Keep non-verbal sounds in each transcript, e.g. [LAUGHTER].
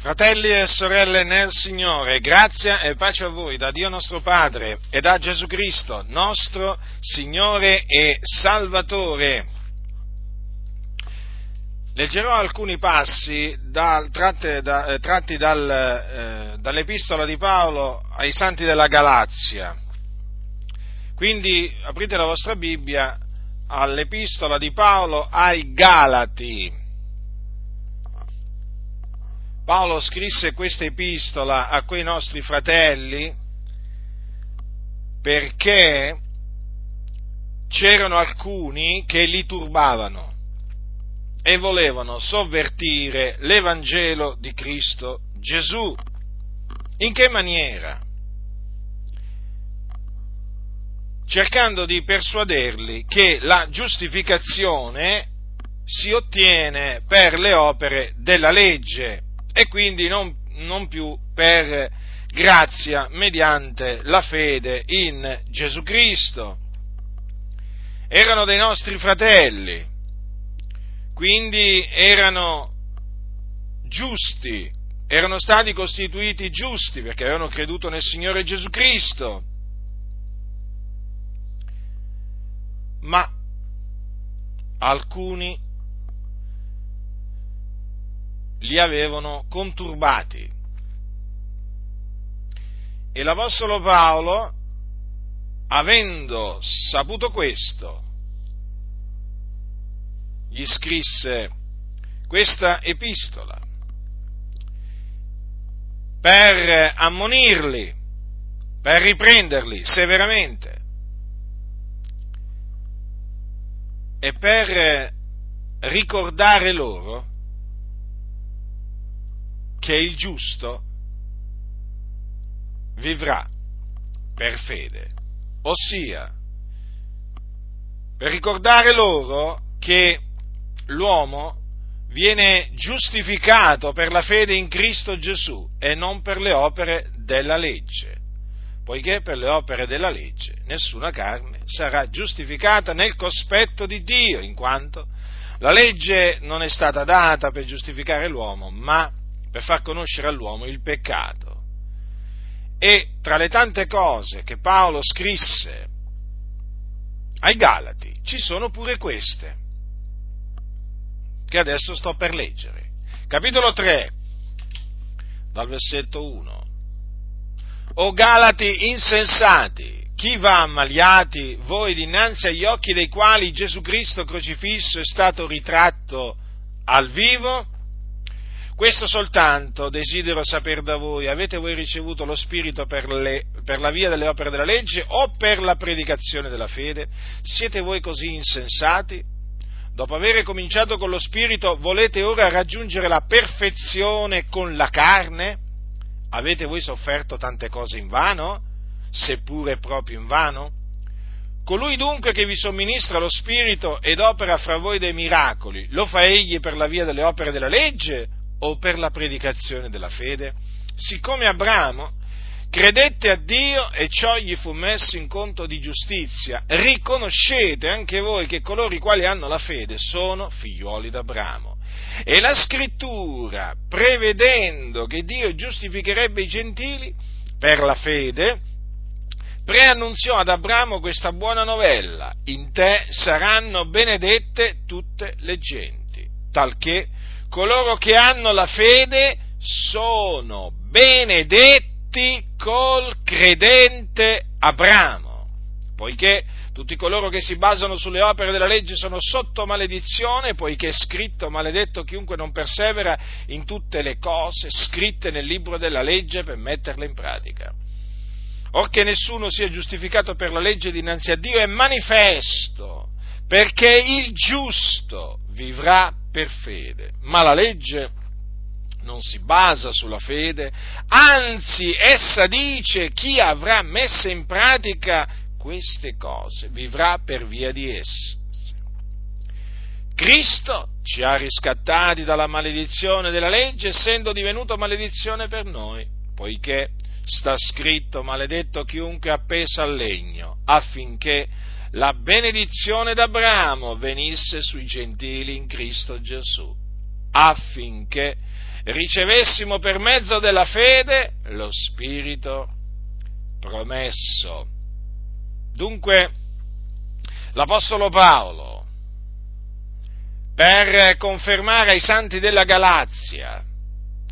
Fratelli e sorelle nel Signore, grazia e pace a voi da Dio nostro Padre e da Gesù Cristo, nostro Signore e Salvatore. Leggerò alcuni passi dal, tratti, da, eh, tratti dal, eh, dall'epistola di Paolo ai santi della Galazia. Quindi aprite la vostra Bibbia all'epistola di Paolo ai Galati. Paolo scrisse questa epistola a quei nostri fratelli perché c'erano alcuni che li turbavano e volevano sovvertire l'Evangelo di Cristo Gesù. In che maniera? Cercando di persuaderli che la giustificazione si ottiene per le opere della legge e quindi non, non più per grazia mediante la fede in Gesù Cristo. Erano dei nostri fratelli, quindi erano giusti, erano stati costituiti giusti perché avevano creduto nel Signore Gesù Cristo. Ma alcuni li avevano conturbati. E l'Apostolo Paolo, avendo saputo questo, gli scrisse questa epistola per ammonirli, per riprenderli severamente e per ricordare loro che il giusto vivrà per fede, ossia per ricordare loro che l'uomo viene giustificato per la fede in Cristo Gesù e non per le opere della legge, poiché per le opere della legge nessuna carne sarà giustificata nel cospetto di Dio, in quanto la legge non è stata data per giustificare l'uomo, ma per far conoscere all'uomo il peccato. E tra le tante cose che Paolo scrisse ai Galati ci sono pure queste, che adesso sto per leggere. Capitolo 3, dal versetto 1. O Galati insensati, chi va ammaliati, voi dinanzi agli occhi dei quali Gesù Cristo crocifisso è stato ritratto al vivo? Questo soltanto desidero sapere da voi, avete voi ricevuto lo Spirito per, le, per, la via delle opere della legge o per la predicazione della fede? Siete voi così insensati? Dopo aver cominciato con lo Spirito, volete ora raggiungere la perfezione con la carne? Avete voi sofferto tante cose in vano? Seppure proprio in vano? Colui dunque che vi somministra lo Spirito ed opera fra voi dei miracoli, lo fa egli per la via delle opere della legge o per la predicazione della fede? Siccome Abramo credette a Dio e ciò gli fu messo in conto di giustizia, riconoscete anche voi che coloro i quali hanno la fede sono figliuoli d'Abramo. E la scrittura, prevedendo che Dio giustificherebbe i gentili per la fede, preannunziò ad Abramo questa buona novella, in te saranno benedette tutte le genti, talché coloro che hanno la fede sono benedetti col credente Abramo, poiché tutti coloro che si basano sulle opere della legge sono sotto maledizione, poiché è scritto maledetto chiunque non persevera in tutte le cose scritte nel libro della legge per metterle in pratica. Or che nessuno sia giustificato per la legge dinanzi a Dio è manifesto, perché il giusto vivrà per fede, ma la legge non si basa sulla fede, anzi essa dice chi avrà messe in pratica queste cose vivrà per via di esse. Cristo ci ha riscattati dalla maledizione della legge, essendo divenuto maledizione per noi, poiché sta scritto maledetto chiunque è appeso al legno, affinché la benedizione d'Abramo venisse sui gentili in Cristo Gesù, affinché ricevessimo per mezzo della fede lo Spirito promesso. Dunque, l'Apostolo Paolo, per confermare ai santi della Galazia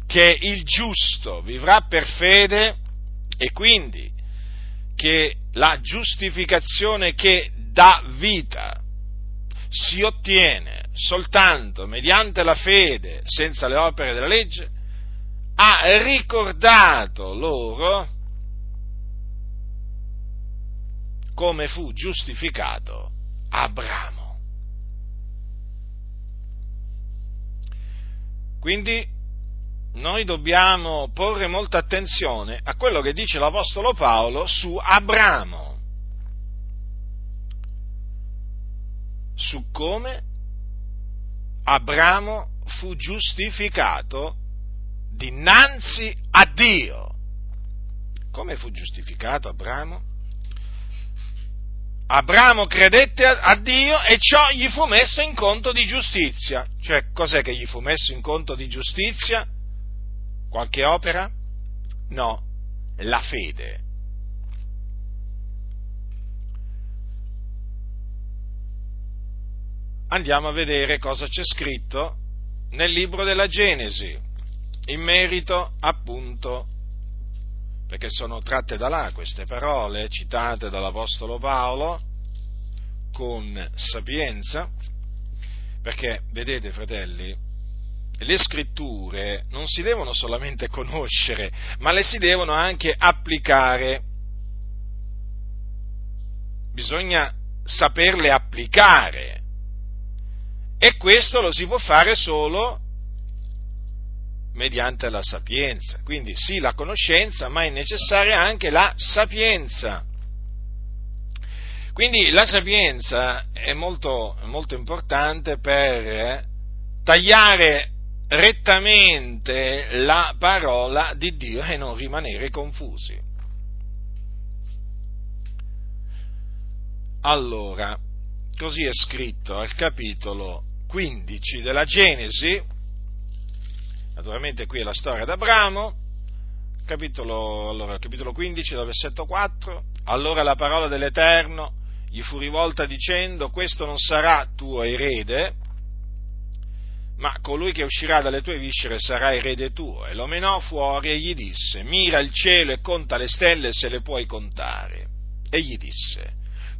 che il giusto vivrà per fede e quindi che la giustificazione che dà vita si ottiene soltanto mediante la fede, senza le opere della legge, ha ricordato loro come fu giustificato Abramo. Quindi noi dobbiamo porre molta attenzione a quello che dice l'Apostolo Paolo su Abramo, su come Abramo fu giustificato dinanzi a Dio. Come fu giustificato Abramo? Abramo credette a Dio e ciò gli fu messo in conto di giustizia. Cioè, cos'è che gli fu messo in conto di giustizia? Qualche opera? No, la fede. Andiamo a vedere cosa c'è scritto nel libro della Genesi, in merito appunto, perché sono tratte da là queste parole citate dall'Apostolo Paolo con sapienza, perché vedete fratelli, le scritture non si devono solamente conoscere, ma le si devono anche applicare. Bisogna saperle applicare. E questo lo si può fare solo mediante la sapienza. Quindi sì la conoscenza, ma è necessaria anche la sapienza. Quindi la sapienza è molto, molto importante per tagliare rettamente la parola di Dio e non rimanere confusi. Allora, così è scritto al capitolo 15 della Genesi, naturalmente qui è la storia d'Abramo, capitolo, allora, capitolo 15 dal versetto 4, allora la parola dell'Eterno gli fu rivolta dicendo, questo non sarà tuo erede, ma colui che uscirà dalle tue viscere sarà erede tuo. E lo menò fuori e gli disse, mira il cielo e conta le stelle se le puoi contare. E gli disse,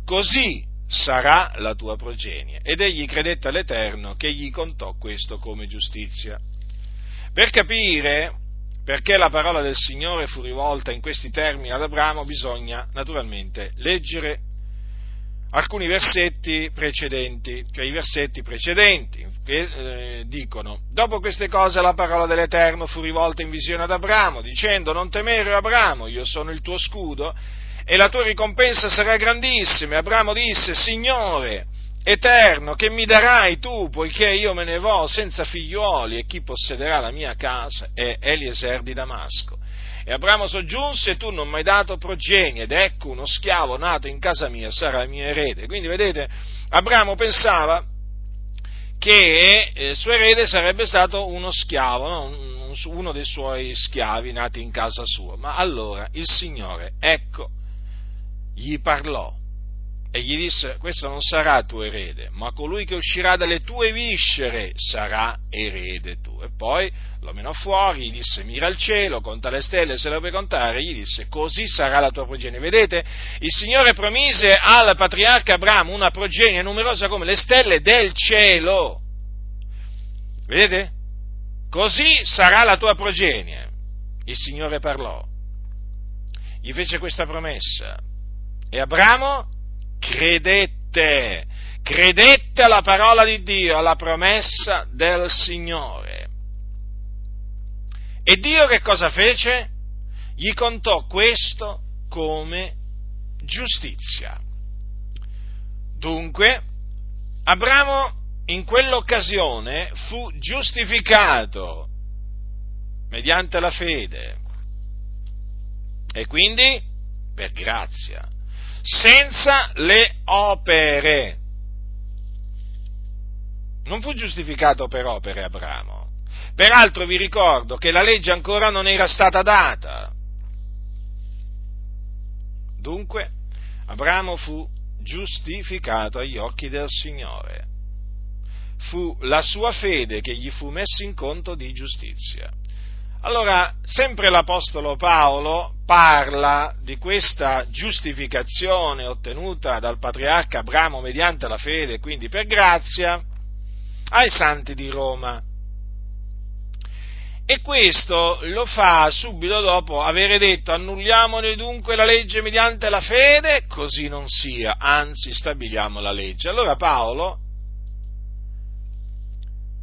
così sarà la tua progenie. Ed egli credette all'Eterno che gli contò questo come giustizia. Per capire perché la parola del Signore fu rivolta in questi termini ad Abramo bisogna naturalmente leggere alcuni versetti precedenti, cioè i versetti precedenti, che eh, dicono, dopo queste cose la parola dell'Eterno fu rivolta in visione ad Abramo, dicendo, non temere Abramo, io sono il tuo scudo e la tua ricompensa sarà grandissima. Abramo disse, Signore, eterno, che mi darai tu, poiché io me ne vo senza figliuoli, e chi possederà la mia casa è Eliezer di Damasco. E Abramo soggiunse, tu non mi hai dato progenie, ed ecco uno schiavo nato in casa mia sarà il mio erede. Quindi vedete, Abramo pensava che il eh, suo erede sarebbe stato uno schiavo, no? uno dei suoi schiavi nati in casa sua. Ma allora il Signore, ecco, gli parlò e gli disse, questo non sarà tuo erede, ma colui che uscirà dalle tue viscere sarà erede tu. E poi lo menò fuori, gli disse, mira al cielo, conta le stelle, se le puoi contare, gli disse, così sarà la tua progenie. Vedete, il Signore promise al patriarca Abramo una progenie numerosa come le stelle del cielo. Vedete? Così sarà la tua progenie. Il Signore parlò, gli fece questa promessa e Abramo credette, credette alla parola di Dio, alla promessa del Signore. E Dio che cosa fece? Gli contò questo come giustizia. Dunque, Abramo in quell'occasione fu giustificato mediante la fede e quindi per grazia senza le opere. Non fu giustificato per opere Abramo, Peraltro vi ricordo che la legge ancora non era stata data. Dunque, Abramo fu giustificato agli occhi del Signore. Fu la sua fede che gli fu messa in conto di giustizia. Allora, sempre l'Apostolo Paolo parla di questa giustificazione ottenuta dal patriarca Abramo mediante la fede, quindi per grazia, ai santi di Roma. E questo lo fa subito dopo avere detto annulliamone dunque la legge mediante la fede, così non sia, anzi stabiliamo la legge. Allora Paolo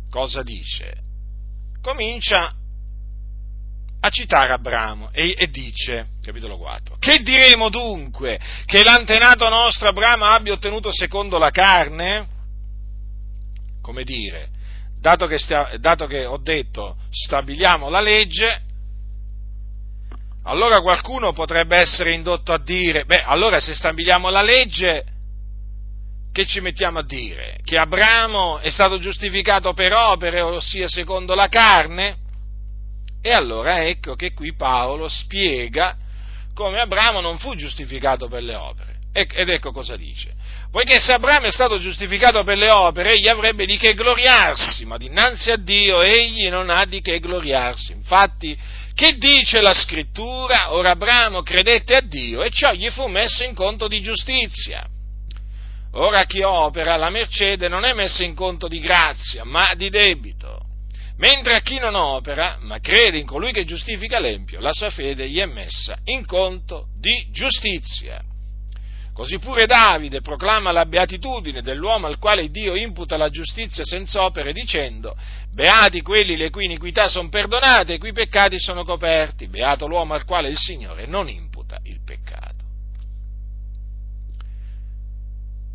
cosa dice? Comincia a citare Abramo e, e, dice, capitolo 4, che diremo dunque che l'antenato nostro Abramo abbia ottenuto secondo la carne? Come dire, dato che, stia, dato che ho detto stabiliamo la legge, allora qualcuno potrebbe essere indotto a dire, beh, allora se stabiliamo la legge, che ci mettiamo a dire? Che Abramo è stato giustificato per opere, ossia secondo la carne? E allora ecco che qui Paolo spiega come Abramo non fu giustificato per le opere. Ed ecco cosa dice. Poiché se Abramo è stato giustificato per le opere, egli avrebbe di che gloriarsi, ma dinanzi a Dio egli non ha di che gloriarsi. Infatti, che dice la scrittura? Ora Abramo credette a Dio e ciò gli fu messo in conto di giustizia. Ora chi opera la mercede non è messa in conto di grazia, ma di debito. Mentre a chi non opera, ma crede in colui che giustifica l'empio, la sua fede gli è messa in conto di giustizia. Così pure Davide proclama la beatitudine dell'uomo al quale Dio imputa la giustizia senza opere dicendo, beati quelli le cui iniquità sono perdonate e i cui peccati sono coperti, beato l'uomo al quale il Signore non imputa il peccato.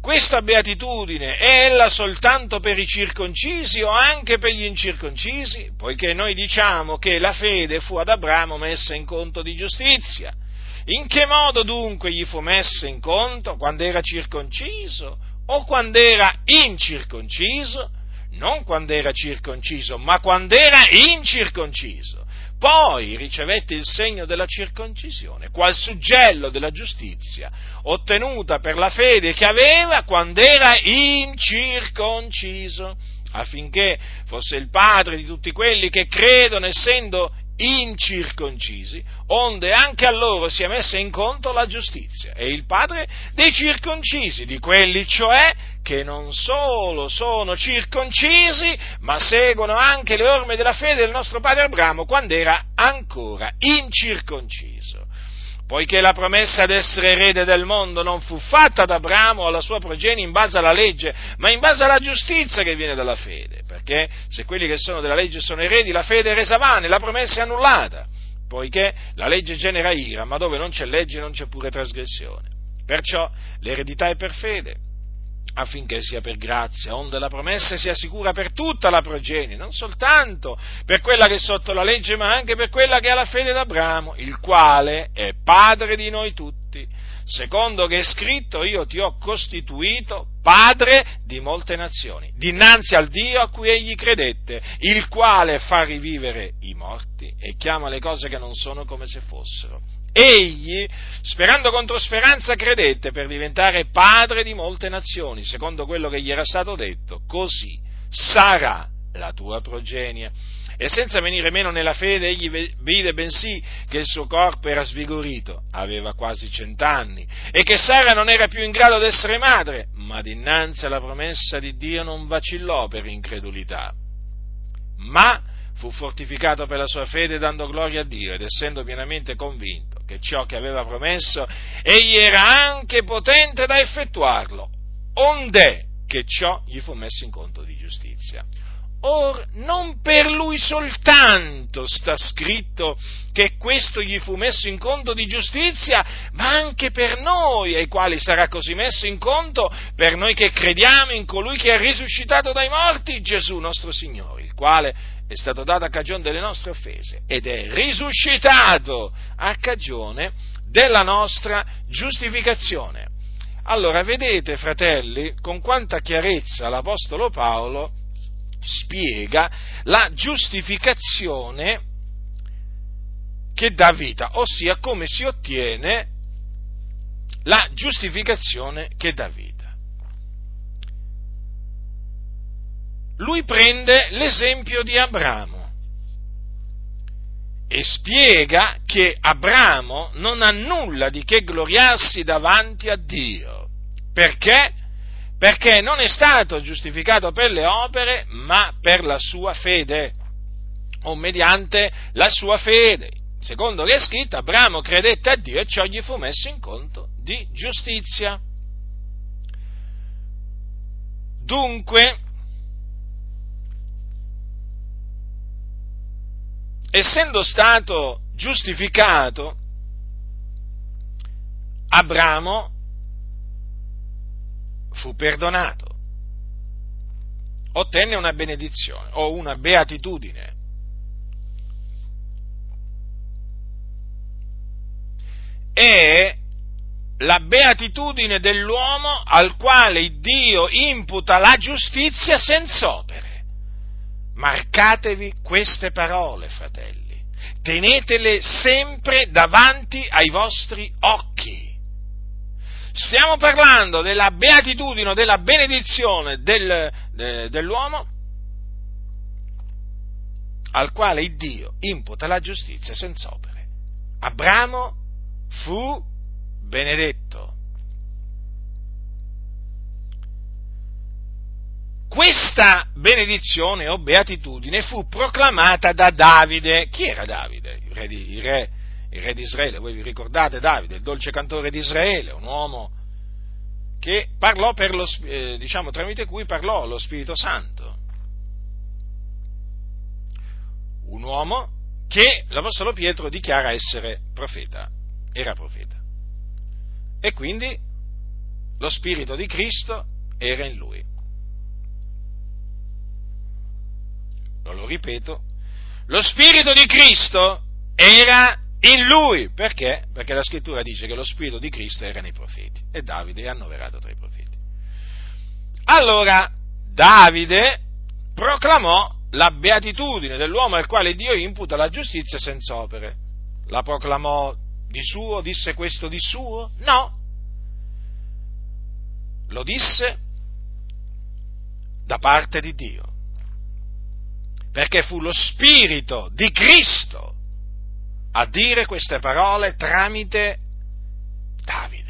Questa beatitudine è ella soltanto per i circoncisi o anche per gli incirconcisi? Poiché noi diciamo che la fede fu ad Abramo messa in conto di giustizia. In che modo dunque gli fu messa in conto? Quando era circonciso o quando era incirconciso? Non quando era circonciso, ma quando era incirconciso poi ricevette il segno della circoncisione, qual suggello della giustizia, ottenuta per la fede che aveva quando era incirconciso, affinché fosse il padre di tutti quelli che credono essendo incirconcisi, onde anche a loro sia messa in conto la giustizia, e il padre dei circoncisi, di quelli cioè che non solo sono circoncisi, ma seguono anche le orme della fede del nostro padre Abramo quando era ancora incirconciso. Poiché la promessa d'essere erede del mondo non fu fatta ad Abramo o alla sua progenie in base alla legge, ma in base alla giustizia che viene dalla fede. Perché se quelli che sono della legge sono eredi, la fede è resa vana e la promessa è annullata. Poiché la legge genera ira, ma dove non c'è legge non c'è pure trasgressione. Perciò l'eredità è per fede affinché sia per grazia, onde la promessa sia sicura per tutta la progenie, non soltanto per quella che è sotto la legge, ma anche per quella che ha la fede d'Abramo, il quale è padre di noi tutti, secondo che è scritto io ti ho costituito padre di molte nazioni, dinanzi al Dio a cui egli credette, il quale fa rivivere i morti e chiama le cose che non sono come se fossero egli, sperando contro speranza, credette per diventare padre di molte nazioni, secondo quello che gli era stato detto, così sarà la tua progenie. E senza venire meno nella fede, egli vide bensì che il suo corpo era svigorito, aveva quasi cent'anni, e che Sara non era più in grado di essere madre, ma dinanzi alla promessa di Dio non vacillò per incredulità. Ma fu fortificato per la sua fede dando gloria a Dio ed essendo pienamente convinto che ciò che aveva promesso egli era anche potente da effettuarlo, onde che ciò gli fu messo in conto di giustizia. Or non per lui soltanto sta scritto che questo gli fu messo in conto di giustizia, ma anche per noi, ai quali sarà così messo in conto, per noi che crediamo in colui che è risuscitato dai morti, Gesù nostro Signore, il quale è stato dato a cagione delle nostre offese ed è risuscitato a cagione della nostra giustificazione. Allora vedete, fratelli, con quanta chiarezza l'Apostolo Paolo spiega la giustificazione che dà vita, ossia come si ottiene la giustificazione che dà vita. Lui prende l'esempio di Abramo e spiega che Abramo non ha nulla di che gloriarsi davanti a Dio. Perché? Perché non è stato giustificato per le opere, ma per la sua fede, o mediante la sua fede. Secondo che è scritto, Abramo credette a Dio e ciò gli fu messo in conto di giustizia. Dunque, essendo stato giustificato, Abramo fu perdonato, ottenne una benedizione o una beatitudine. È la beatitudine dell'uomo al quale Dio imputa la giustizia senza opere. Marcatevi queste parole, fratelli, tenetele sempre davanti ai vostri occhi. Stiamo parlando della beatitudine, della benedizione del, de, dell'uomo al quale Dio imputa la giustizia senza opere. Abramo fu benedetto Questa benedizione o beatitudine fu proclamata da Davide. Chi era Davide? Il re di, il re, il re di Israele. Voi vi ricordate Davide, il dolce cantore di Israele, un uomo che parlò per lo, eh, diciamo, tramite cui parlò lo Spirito Santo. Un uomo che l'Apostolo Pietro dichiara essere profeta, era profeta. E quindi lo Spirito di Cristo era in lui. Lo ripeto, lo Spirito di Cristo era in lui. Perché? Perché la scrittura dice che lo Spirito di Cristo era nei profeti e Davide è annoverato tra i profeti. Allora, Davide proclamò la beatitudine dell'uomo al quale Dio imputa la giustizia senza opere. La proclamò di suo, disse questo di suo? No. Lo disse da parte di Dio perché fu lo Spirito di Cristo a dire queste parole tramite Davide.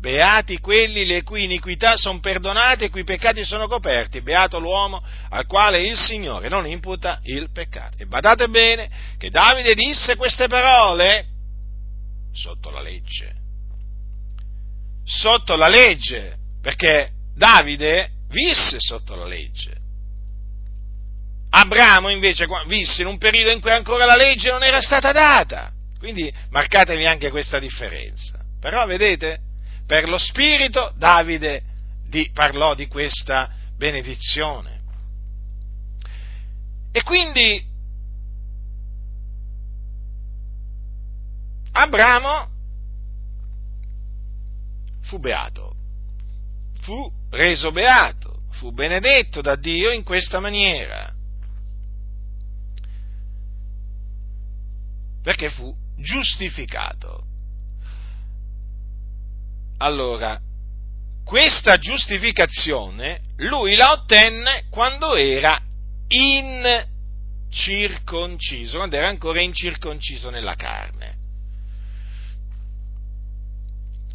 Beati quelli le cui iniquità sono perdonate e cui peccati sono coperti. Beato l'uomo al quale il Signore non imputa il peccato. E badate bene che Davide disse queste parole sotto la legge. Sotto la legge, perché Davide visse sotto la legge. Abramo invece visse in un periodo in cui ancora la legge non era stata data. Quindi marcatevi anche questa differenza. Però vedete, per lo Spirito Davide di, parlò di questa benedizione. E quindi Abramo fu beato, fu reso beato, fu benedetto da Dio in questa maniera. Perché fu giustificato. Allora, questa giustificazione lui la ottenne quando era incirconciso, quando era ancora incirconciso nella carne.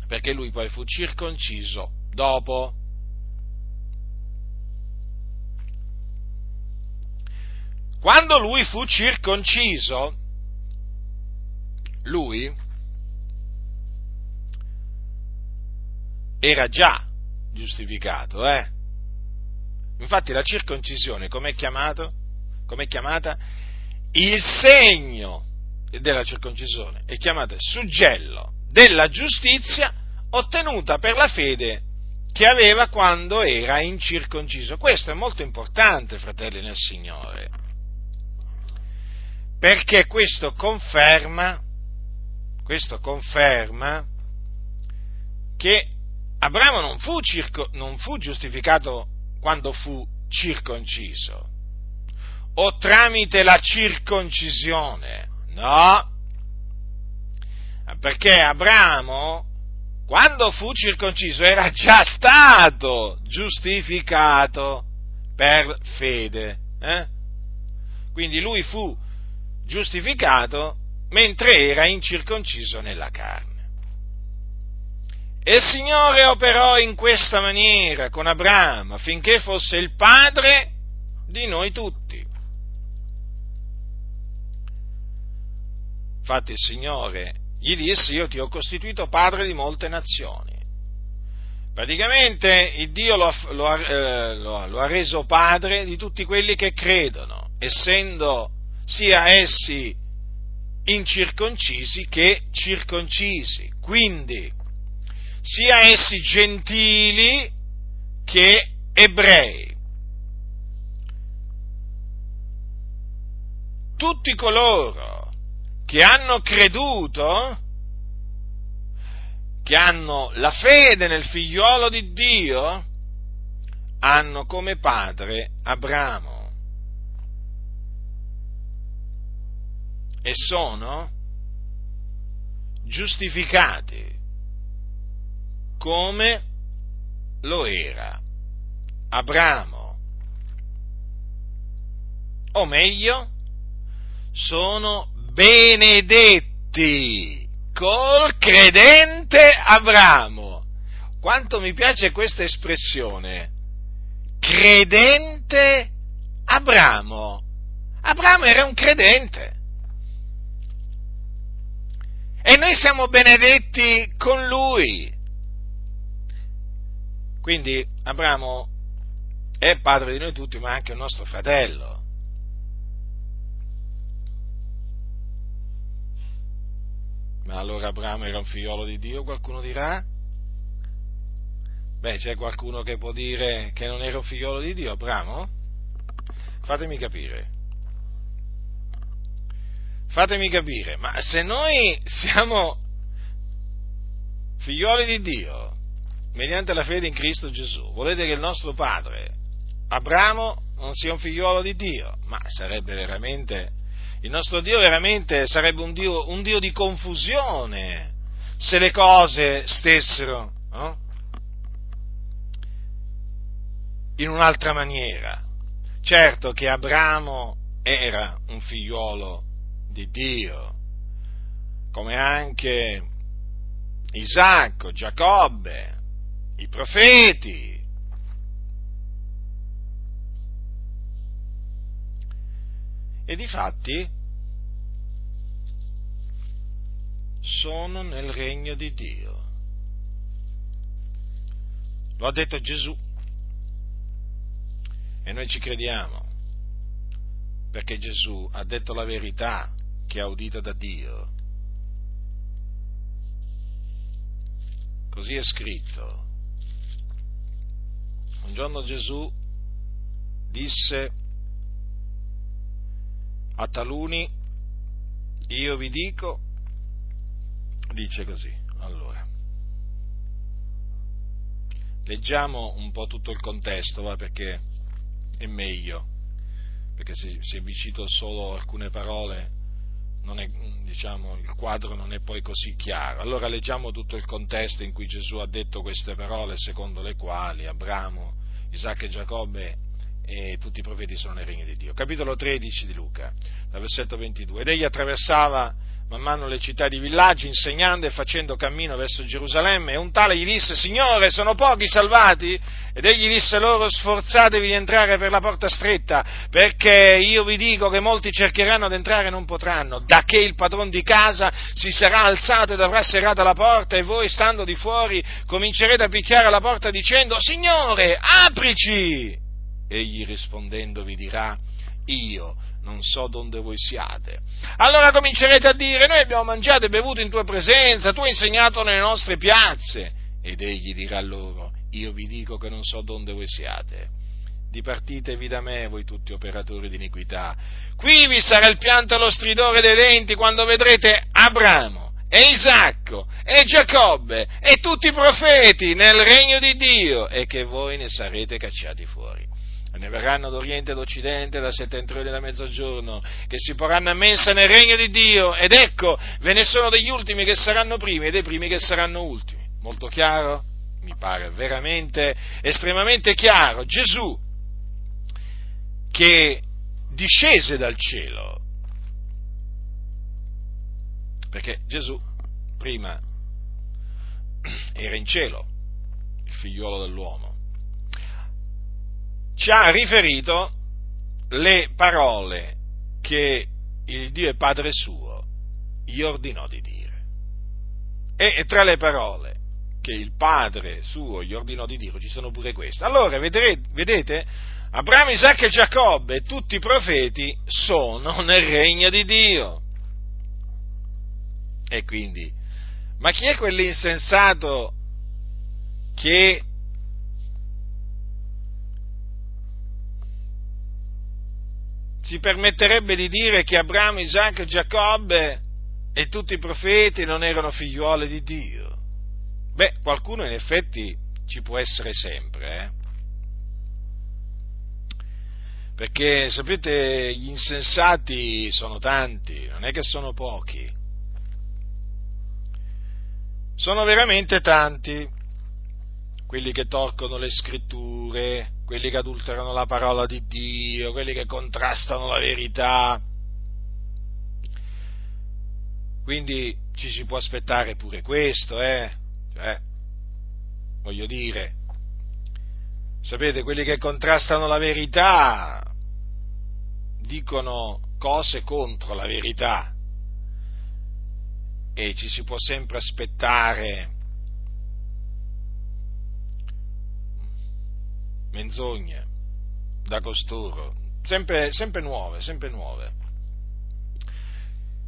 Perché lui poi fu circonciso dopo. Quando lui fu circonciso, lui era già giustificato, eh? Infatti la circoncisione, com'è chiamato? Com'è chiamata? Il segno della circoncisione è chiamato suggello della giustizia ottenuta per la fede che aveva quando era incirconciso. Questo è molto importante, fratelli nel Signore, perché questo conferma questo conferma che Abramo non fu, circo, non fu giustificato quando fu circonciso o tramite la circoncisione. No, perché Abramo, quando fu circonciso, era già stato giustificato per fede. Eh? Quindi lui fu giustificato mentre era incirconciso nella carne. E il Signore operò in questa maniera con Abramo affinché fosse il padre di noi tutti. Infatti il Signore gli disse io ti ho costituito padre di molte nazioni. Praticamente il Dio lo lo, eh, lo, lo ha, reso padre di tutti quelli che credono, essendo sia essi incirconcisi che circoncisi. Quindi, sia essi gentili che ebrei. Tutti coloro che hanno creduto, che hanno la fede nel figliuolo di Dio, hanno come padre Abramo. E sono giustificati come lo era Abramo. O meglio, sono benedetti col credente Abramo. Quanto mi piace questa espressione, credente Abramo. Abramo era un credente. E noi siamo benedetti con lui. Quindi Abramo è padre di noi tutti, ma anche un nostro fratello. Ma allora Abramo era un figliolo di Dio, qualcuno dirà? Beh, c'è qualcuno che può dire che non era un figliolo di Dio, Abramo? Fatemi capire. Fatemi capire, ma se noi siamo figlioli di Dio, mediante la fede in Cristo Gesù, volete che il nostro padre, Abramo, non sia un figliolo di Dio? Ma sarebbe veramente il nostro Dio veramente sarebbe un Dio, un Dio di confusione se le cose stessero no? in un'altra maniera. Certo che Abramo era un figliuolo di Dio, come anche Isacco, Giacobbe, i profeti. E difatti sono nel regno di Dio. Lo ha detto Gesù e noi ci crediamo, perché Gesù ha detto la verità che ha udito da Dio. Così è scritto. Un giorno Gesù disse a taluni, io vi dico, dice così, allora, leggiamo un po' tutto il contesto, va, perché è meglio, perché se, se vi cito solo alcune parole, è, diciamo, il quadro non è poi così chiaro. Allora leggiamo tutto il contesto in cui Gesù ha detto queste parole, secondo le quali Abramo, Isacco e Giacobbe e tutti i profeti sono nei regni di Dio. Capitolo 13 di Luca, dal versetto 22. Ed egli attraversava man mano le città di villaggi, insegnando e facendo cammino verso Gerusalemme, e un tale gli disse, Signore, sono pochi salvati? Ed egli disse loro, sforzatevi di entrare per la porta stretta, perché io vi dico che molti cercheranno ad entrare e non potranno, da che il padron di casa si sarà alzato ed avrà serrata la porta, e voi, stando di fuori, comincerete a picchiare alla porta dicendo, Signore, aprici! Egli rispondendo vi dirà, io non so dove voi siate. Allora comincerete a dire, noi abbiamo mangiato e bevuto in tua presenza, tu hai insegnato nelle nostre piazze. Ed egli dirà loro, io vi dico che non so dove voi siate. Dipartitevi da me, voi tutti operatori di iniquità. Qui vi sarà il pianto e lo stridore dei denti quando vedrete Abramo e Isacco e Giacobbe e tutti i profeti nel regno di Dio e che voi ne sarete cacciati fuori. Ne verranno d'Oriente e d'Occidente, da settentrione e da mezzogiorno, che si porranno a mensa nel regno di Dio, ed ecco, ve ne sono degli ultimi che saranno primi e dei primi che saranno ultimi. Molto chiaro? Mi pare veramente, estremamente chiaro. Gesù, che discese dal cielo, perché Gesù prima [CLEARS THROAT] era in cielo, il figliuolo dell'uomo, ci ha riferito le parole che il Dio e Padre suo gli ordinò di dire. E tra le parole che il Padre suo gli ordinò di dire ci sono pure queste. Allora, vedrete, vedete, Abramo, Isacco e Giacobbe, tutti i profeti, sono [LAUGHS] nel regno di Dio. E quindi, ma chi è quell'insensato che si permetterebbe di dire che Abramo, Isacco e Giacobbe e tutti i profeti non erano figliuoli di Dio? Beh, qualcuno in effetti ci può essere sempre, eh? Perché sapete, gli insensati sono tanti, non è che sono pochi. Sono veramente tanti quelli che torcono le scritture, quelli che adulterano la parola di Dio, quelli che contrastano la verità. Quindi ci si può aspettare pure questo, eh? Cioè, voglio dire, sapete, quelli che contrastano la verità dicono cose contro la verità e ci si può sempre aspettare menzogne da costoro, sempre, sempre nuove, sempre nuove.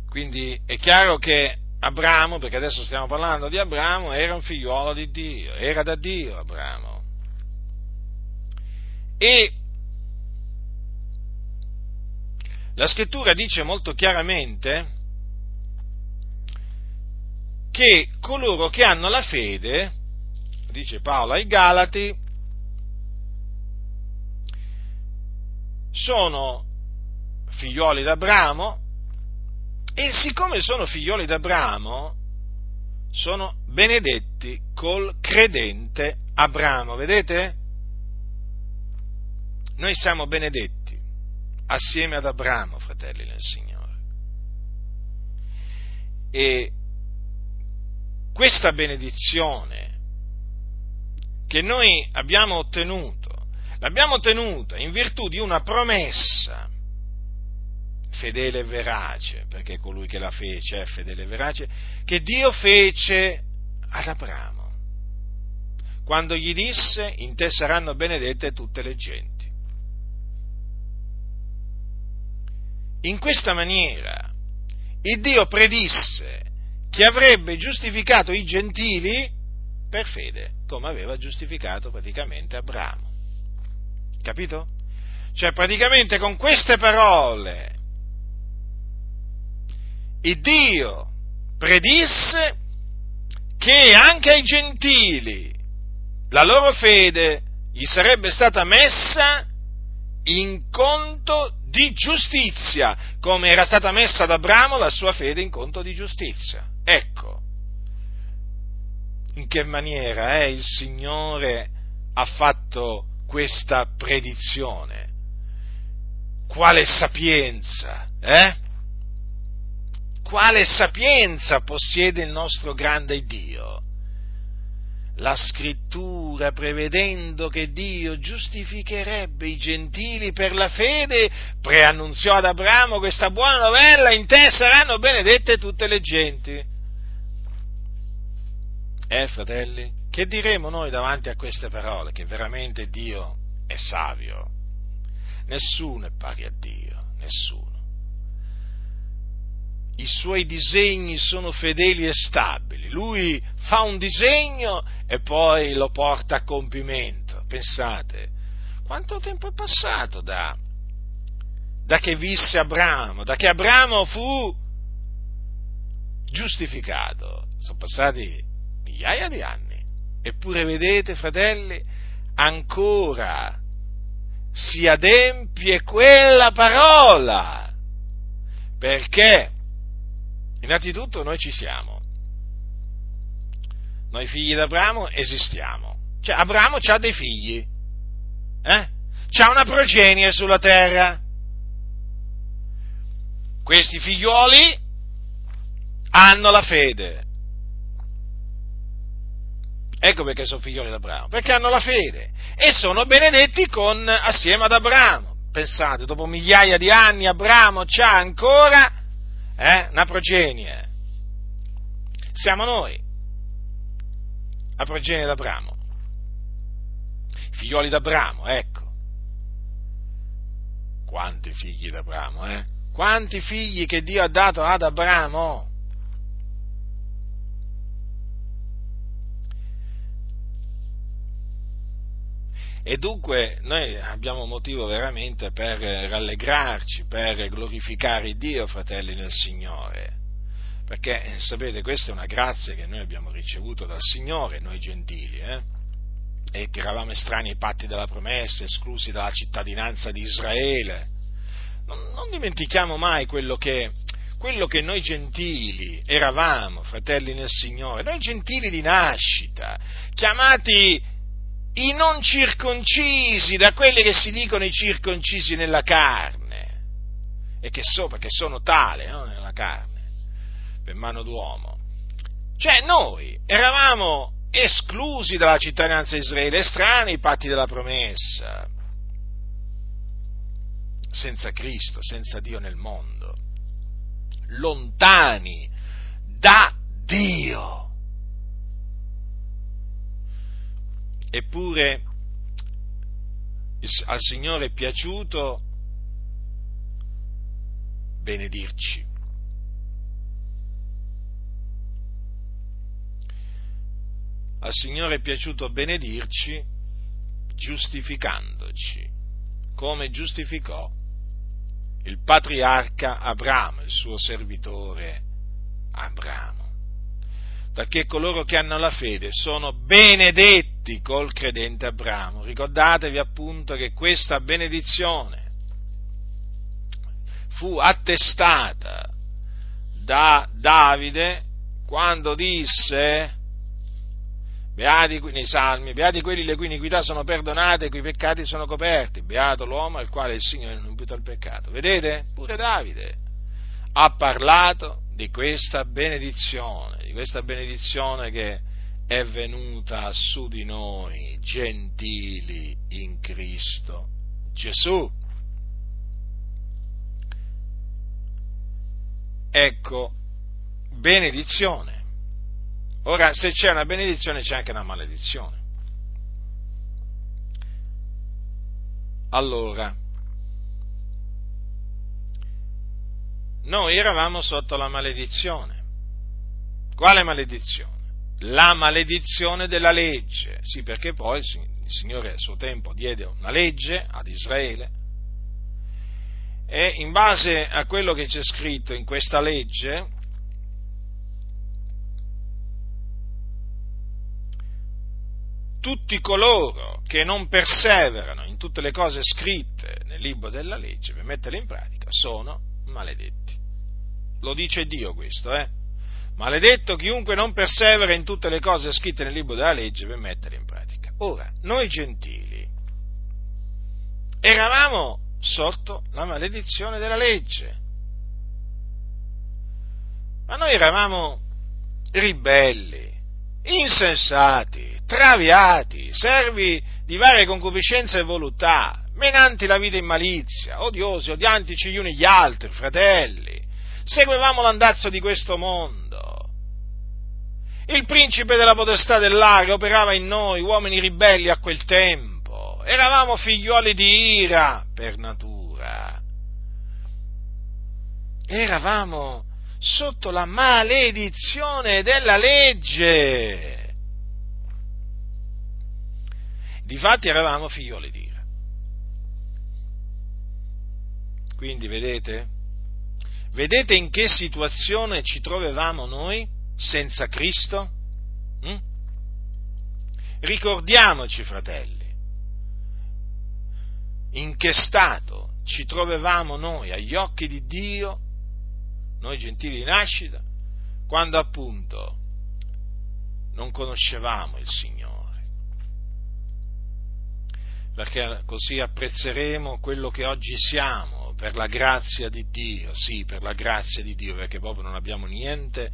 Quindi è chiaro che Abramo, perché adesso stiamo parlando di Abramo, era un figliuolo di Dio, era da Dio Abramo. E la scrittura dice molto chiaramente che coloro che hanno la fede, dice Paolo ai Galati, sono figlioli d'Abramo e siccome sono figlioli d'Abramo, sono benedetti col credente Abramo, vedete? Noi siamo benedetti assieme ad Abramo, fratelli nel Signore. E questa benedizione che noi abbiamo ottenuto l'abbiamo ottenuta in virtù di una promessa fedele e verace, perché colui che la fece è fedele e verace, che Dio fece ad Abramo, quando gli disse in te saranno benedette tutte le genti. In questa maniera il Dio predisse che avrebbe giustificato i gentili per fede, come aveva giustificato praticamente Abramo. Capito? Cioè praticamente con queste parole il Dio predisse che anche ai gentili la loro fede gli sarebbe stata messa in conto di giustizia, come era stata messa ad Abramo la sua fede in conto di giustizia. Ecco, in che maniera eh, il Signore ha fatto questa predizione? Quale sapienza, eh? Quale sapienza possiede il nostro grande Dio? La scrittura, prevedendo che Dio giustificherebbe i gentili per la fede, preannunziò ad Abramo questa buona novella, in te saranno benedette tutte le genti. Eh, fratelli? Che diremo noi davanti a queste parole? Che veramente Dio è savio. Nessuno è pari a Dio, nessuno. I suoi disegni sono fedeli e stabili. Lui fa un disegno e poi lo porta a compimento. Pensate, quanto tempo è passato da, da che visse Abramo, da che Abramo fu giustificato? Sono passati migliaia di anni. Eppure vedete, fratelli, ancora, si adempie quella parola. Perché? Innanzitutto noi ci siamo. Noi figli di Abramo esistiamo. Cioè Abramo ha dei figli. Eh? C'ha una progenie sulla terra. Questi figlioli hanno la fede. Ecco perché sono figlioli di Abramo, perché hanno la fede e sono benedetti con, assieme ad Abramo. Pensate, dopo migliaia di anni Abramo ha ancora eh, una progenie. Siamo noi, la progenie d'Abramo, figlioli d'Abramo, ecco. Quanti figli d'Abramo, eh? Quanti figli che Dio ha dato ad Abramo? E dunque noi abbiamo motivo veramente per rallegrarci, per glorificare Dio, fratelli nel Signore. Perché sapete, questa è una grazia che noi abbiamo ricevuto dal Signore, noi gentili, eh? e che eravamo estranei ai patti della promessa, esclusi dalla cittadinanza di Israele. Non, non dimentichiamo mai quello che, quello che noi gentili eravamo, fratelli nel Signore, noi gentili di nascita, chiamati i non circoncisi da quelli che si dicono i circoncisi nella carne, e che so, perché sono tale no? nella carne, per mano d'uomo. Cioè noi eravamo esclusi dalla cittadinanza di Israele, estranei ai patti della promessa, senza Cristo, senza Dio nel mondo, lontani da Dio. Eppure al Signore è piaciuto benedirci. Al Signore è piaciuto benedirci giustificandoci, come giustificò il patriarca Abramo, il suo servitore Abramo perché coloro che hanno la fede sono benedetti col credente Abramo. Ricordatevi appunto che questa benedizione fu attestata da Davide quando disse Beati nei salmi, beati quelli le cui iniquità sono perdonate e cui peccati sono coperti. Beato l'uomo al quale il Signore non imputa il peccato. Vedete? Pure Davide ha parlato di questa benedizione, di questa benedizione che è venuta su di noi, gentili in Cristo Gesù. Ecco, benedizione. Ora, se c'è una benedizione c'è anche una maledizione. Allora, noi eravamo sotto la maledizione. Quale maledizione? La maledizione della legge. Sì, perché poi il Signore a suo tempo diede una legge ad Israele e in base a quello che c'è scritto in questa legge, tutti coloro che non perseverano in tutte le cose scritte nel libro della legge per metterle in pratica sono maledetti. Lo dice Dio questo, eh? Maledetto chiunque non persevera in tutte le cose scritte nel libro della legge per mettere in pratica. Ora, noi gentili eravamo sotto la maledizione della legge, ma noi eravamo ribelli, insensati, traviati, servi di varie concupiscenze e voluttà, menanti la vita in malizia, odiosi, odiantici gli uni gli altri, fratelli, seguivamo l'andazzo di questo mondo. Il principe della potestà dell'aria operava in noi, uomini ribelli a quel tempo. Eravamo figliuoli di ira per natura. Eravamo sotto la maledizione della legge. Difatti eravamo figlioli di ira. Quindi vedete? Vedete in che situazione ci trovavamo noi senza Cristo? Mm? Ricordiamoci, fratelli, in che stato ci trovavamo noi agli occhi di Dio, noi gentili di nascita, quando appunto non conoscevamo il Signore. Perché così apprezzeremo quello che oggi siamo per la grazia di Dio, sì, per la grazia di Dio, perché proprio non abbiamo niente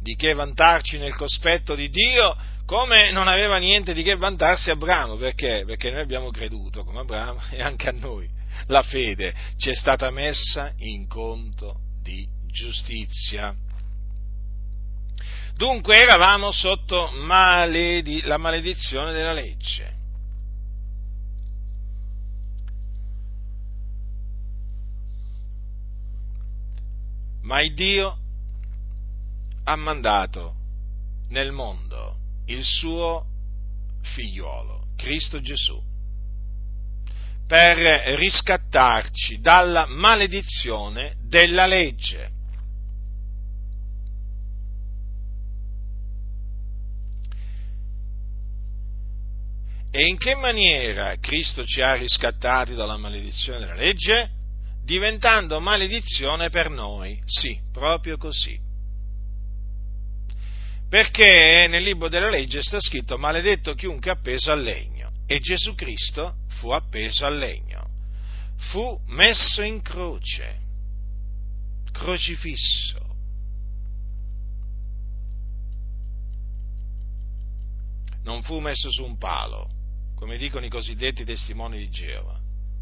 di che vantarci nel cospetto di Dio, come non aveva niente di che vantarsi Abramo, perché? Perché noi abbiamo creduto come Abramo [LAUGHS] e anche a noi la fede ci è stata messa in conto di giustizia. Dunque eravamo sotto maledi- la maledizione della legge. Ma il Dio ha mandato nel mondo il suo figliuolo, Cristo Gesù, per riscattarci dalla maledizione della legge. E in che maniera Cristo ci ha riscattati dalla maledizione della legge? Diventando maledizione per noi. Sì, proprio così. Perché nel libro della legge sta scritto maledetto chiunque appeso al legno. E Gesù Cristo fu appeso al legno. Fu messo in croce, crocifisso. Non fu messo su un palo, come dicono i cosiddetti testimoni di Geova,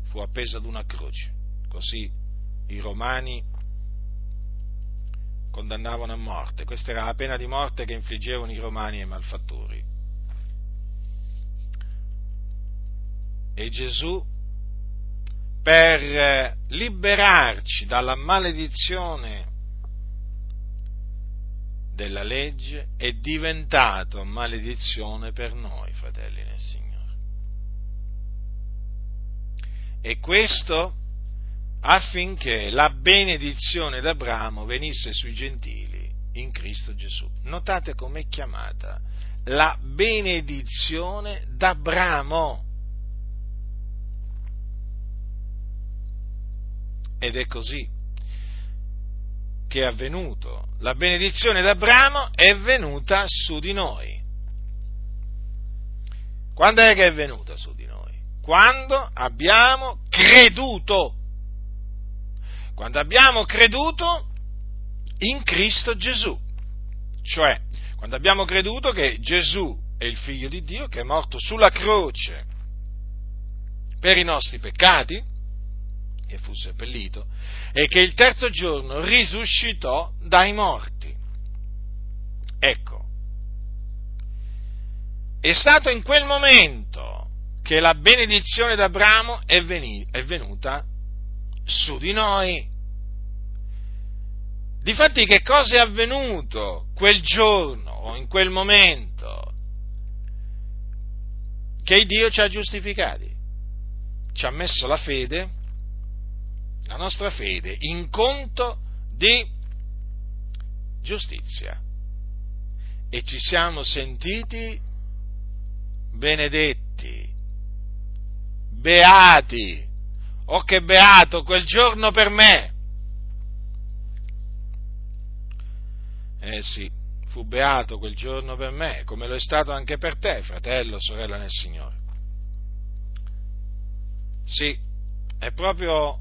fu appeso ad una croce, così i romani condannavano a morte, questa era la pena di morte che infliggevano i romani ai malfattori. E Gesù, per liberarci dalla maledizione della legge, è diventato maledizione per noi, fratelli nel Signore. E questo affinché la benedizione d'Abramo venisse sui gentili in Cristo Gesù. Notate com'è chiamata la benedizione d'Abramo. Ed è così che è avvenuto. La benedizione d'Abramo è venuta su di noi. Quando è che è venuta su di noi? quando abbiamo creduto. Quando abbiamo creduto in Cristo Gesù. Cioè, quando abbiamo creduto che Gesù è il figlio di Dio che è morto sulla croce per i nostri peccati, e fu seppellito, e che il terzo giorno risuscitò dai morti. Ecco, è stato in quel momento che la benedizione d'Abramo è, venuta su di noi. Difatti che cosa è avvenuto quel giorno o in quel momento? Che Dio ci ha giustificati, ci ha messo la fede, la nostra fede, in conto di giustizia e ci siamo sentiti benedetti beati, oh che beato quel giorno per me. Eh sì, fu beato quel giorno per me, come lo è stato anche per te, fratello, sorella nel Signore. Sì, è proprio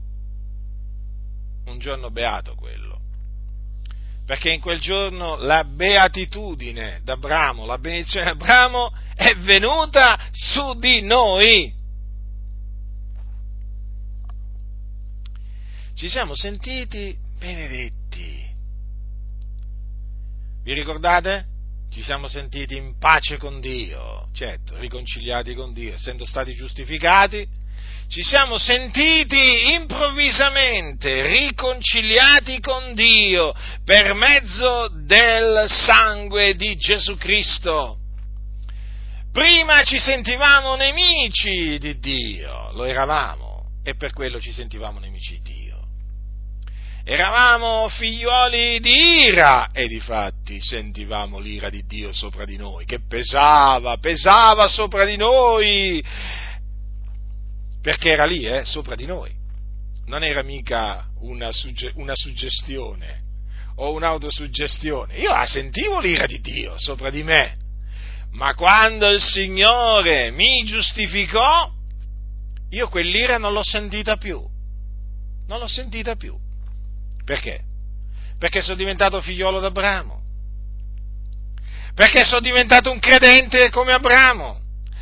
un giorno beato quello. Perché in quel giorno la beatitudine d'Abramo, la benedizione d'Abramo è venuta su di noi. Ci siamo sentiti benedetti. Vi ricordate? Ci siamo sentiti in pace con Dio, certo, riconciliati con Dio, essendo stati giustificati, ci siamo sentiti improvvisamente riconciliati con Dio per mezzo del sangue di Gesù Cristo. Prima ci sentivamo nemici di Dio, lo eravamo, e per quello ci sentivamo nemici di Dio eravamo figlioli di ira e difatti sentivamo l'ira di Dio sopra di noi, che pesava, pesava sopra di noi. perché era lì, eh, sopra di noi. Non era mica una, sugge- una suggestione o un'autosuggestione. Io la sentivo l'ira di Dio sopra di me. Ma quando il Signore mi giustificò, io quell'ira non l'ho sentita più. Non l'ho sentita più. Perché? Perché sono diventato figliolo d'Abramo. Perché sono diventato un credente come Abramo.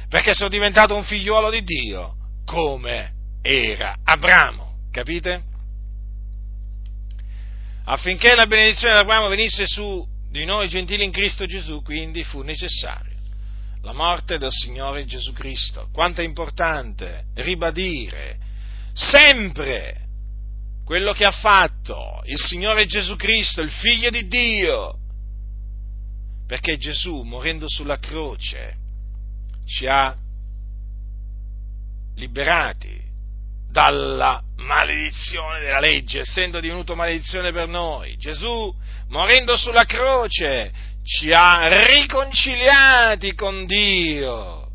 Perché sono diventato un figliuolo di Dio come era Abramo. Capite? Affinché la benedizione di Abramo venisse su di noi gentili in Cristo Gesù, quindi fu necessario la morte del Signore Gesù Cristo. Quanto è importante ribadire sempre quello che ha fatto il Signore Gesù Cristo, il Figlio di Dio, perché Gesù, morendo sulla croce, ci ha liberati dalla maledizione della legge, essendo divenuto maledizione per noi. Gesù, morendo sulla croce, ci ha riconciliati con Dio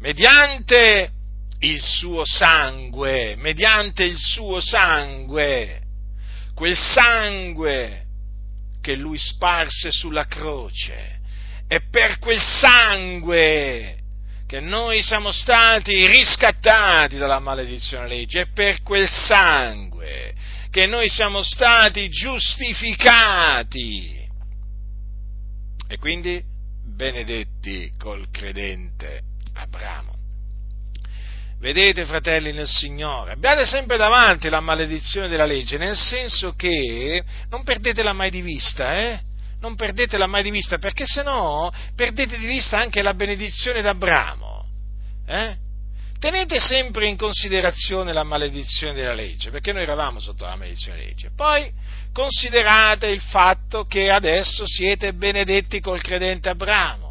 mediante il suo sangue, mediante il suo sangue, quel sangue che lui sparse sulla croce. E per quel sangue che noi siamo stati riscattati dalla maledizione legge, è per quel sangue che noi siamo stati giustificati. E quindi benedetti col credente Abramo. Vedete, fratelli nel Signore, abbiate sempre davanti la maledizione della legge, nel senso che non perdetela mai di vista, eh? Non perdetela mai di vista, perché se no perdete di vista anche la benedizione d'Abramo. Eh? Tenete sempre in considerazione la maledizione della legge, perché noi eravamo sotto la maledizione della legge. Poi considerate il fatto che adesso siete benedetti col credente Abramo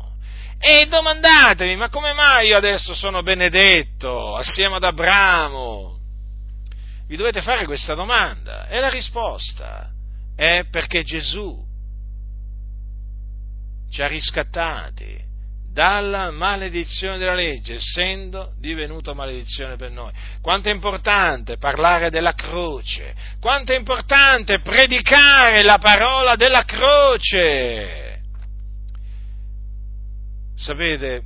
e domandatevi, ma come mai io adesso sono benedetto assieme ad Abramo? Vi dovete fare questa domanda e la risposta è perché Gesù ci ha riscattati dalla maledizione della legge, essendo divenuto maledizione per noi. Quanto è importante parlare della croce, quanto è importante predicare la parola della croce Sapete,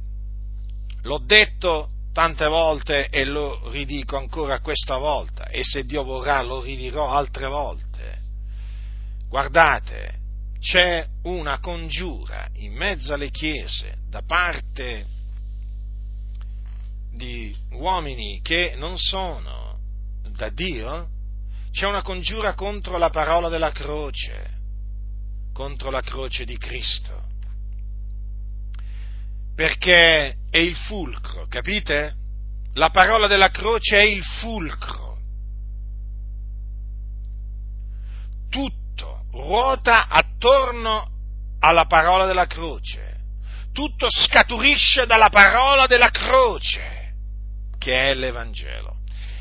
l'ho detto tante volte e lo ridico ancora questa volta e se Dio vorrà lo ridirò altre volte. Guardate, c'è una congiura in mezzo alle chiese da parte di uomini che non sono da Dio, c'è una congiura contro la parola della croce, contro la croce di Cristo perché è il fulcro, capite? La parola della croce è il fulcro. Tutto ruota attorno alla parola della croce. Tutto scaturisce dalla parola della croce, che è l'Evangelo.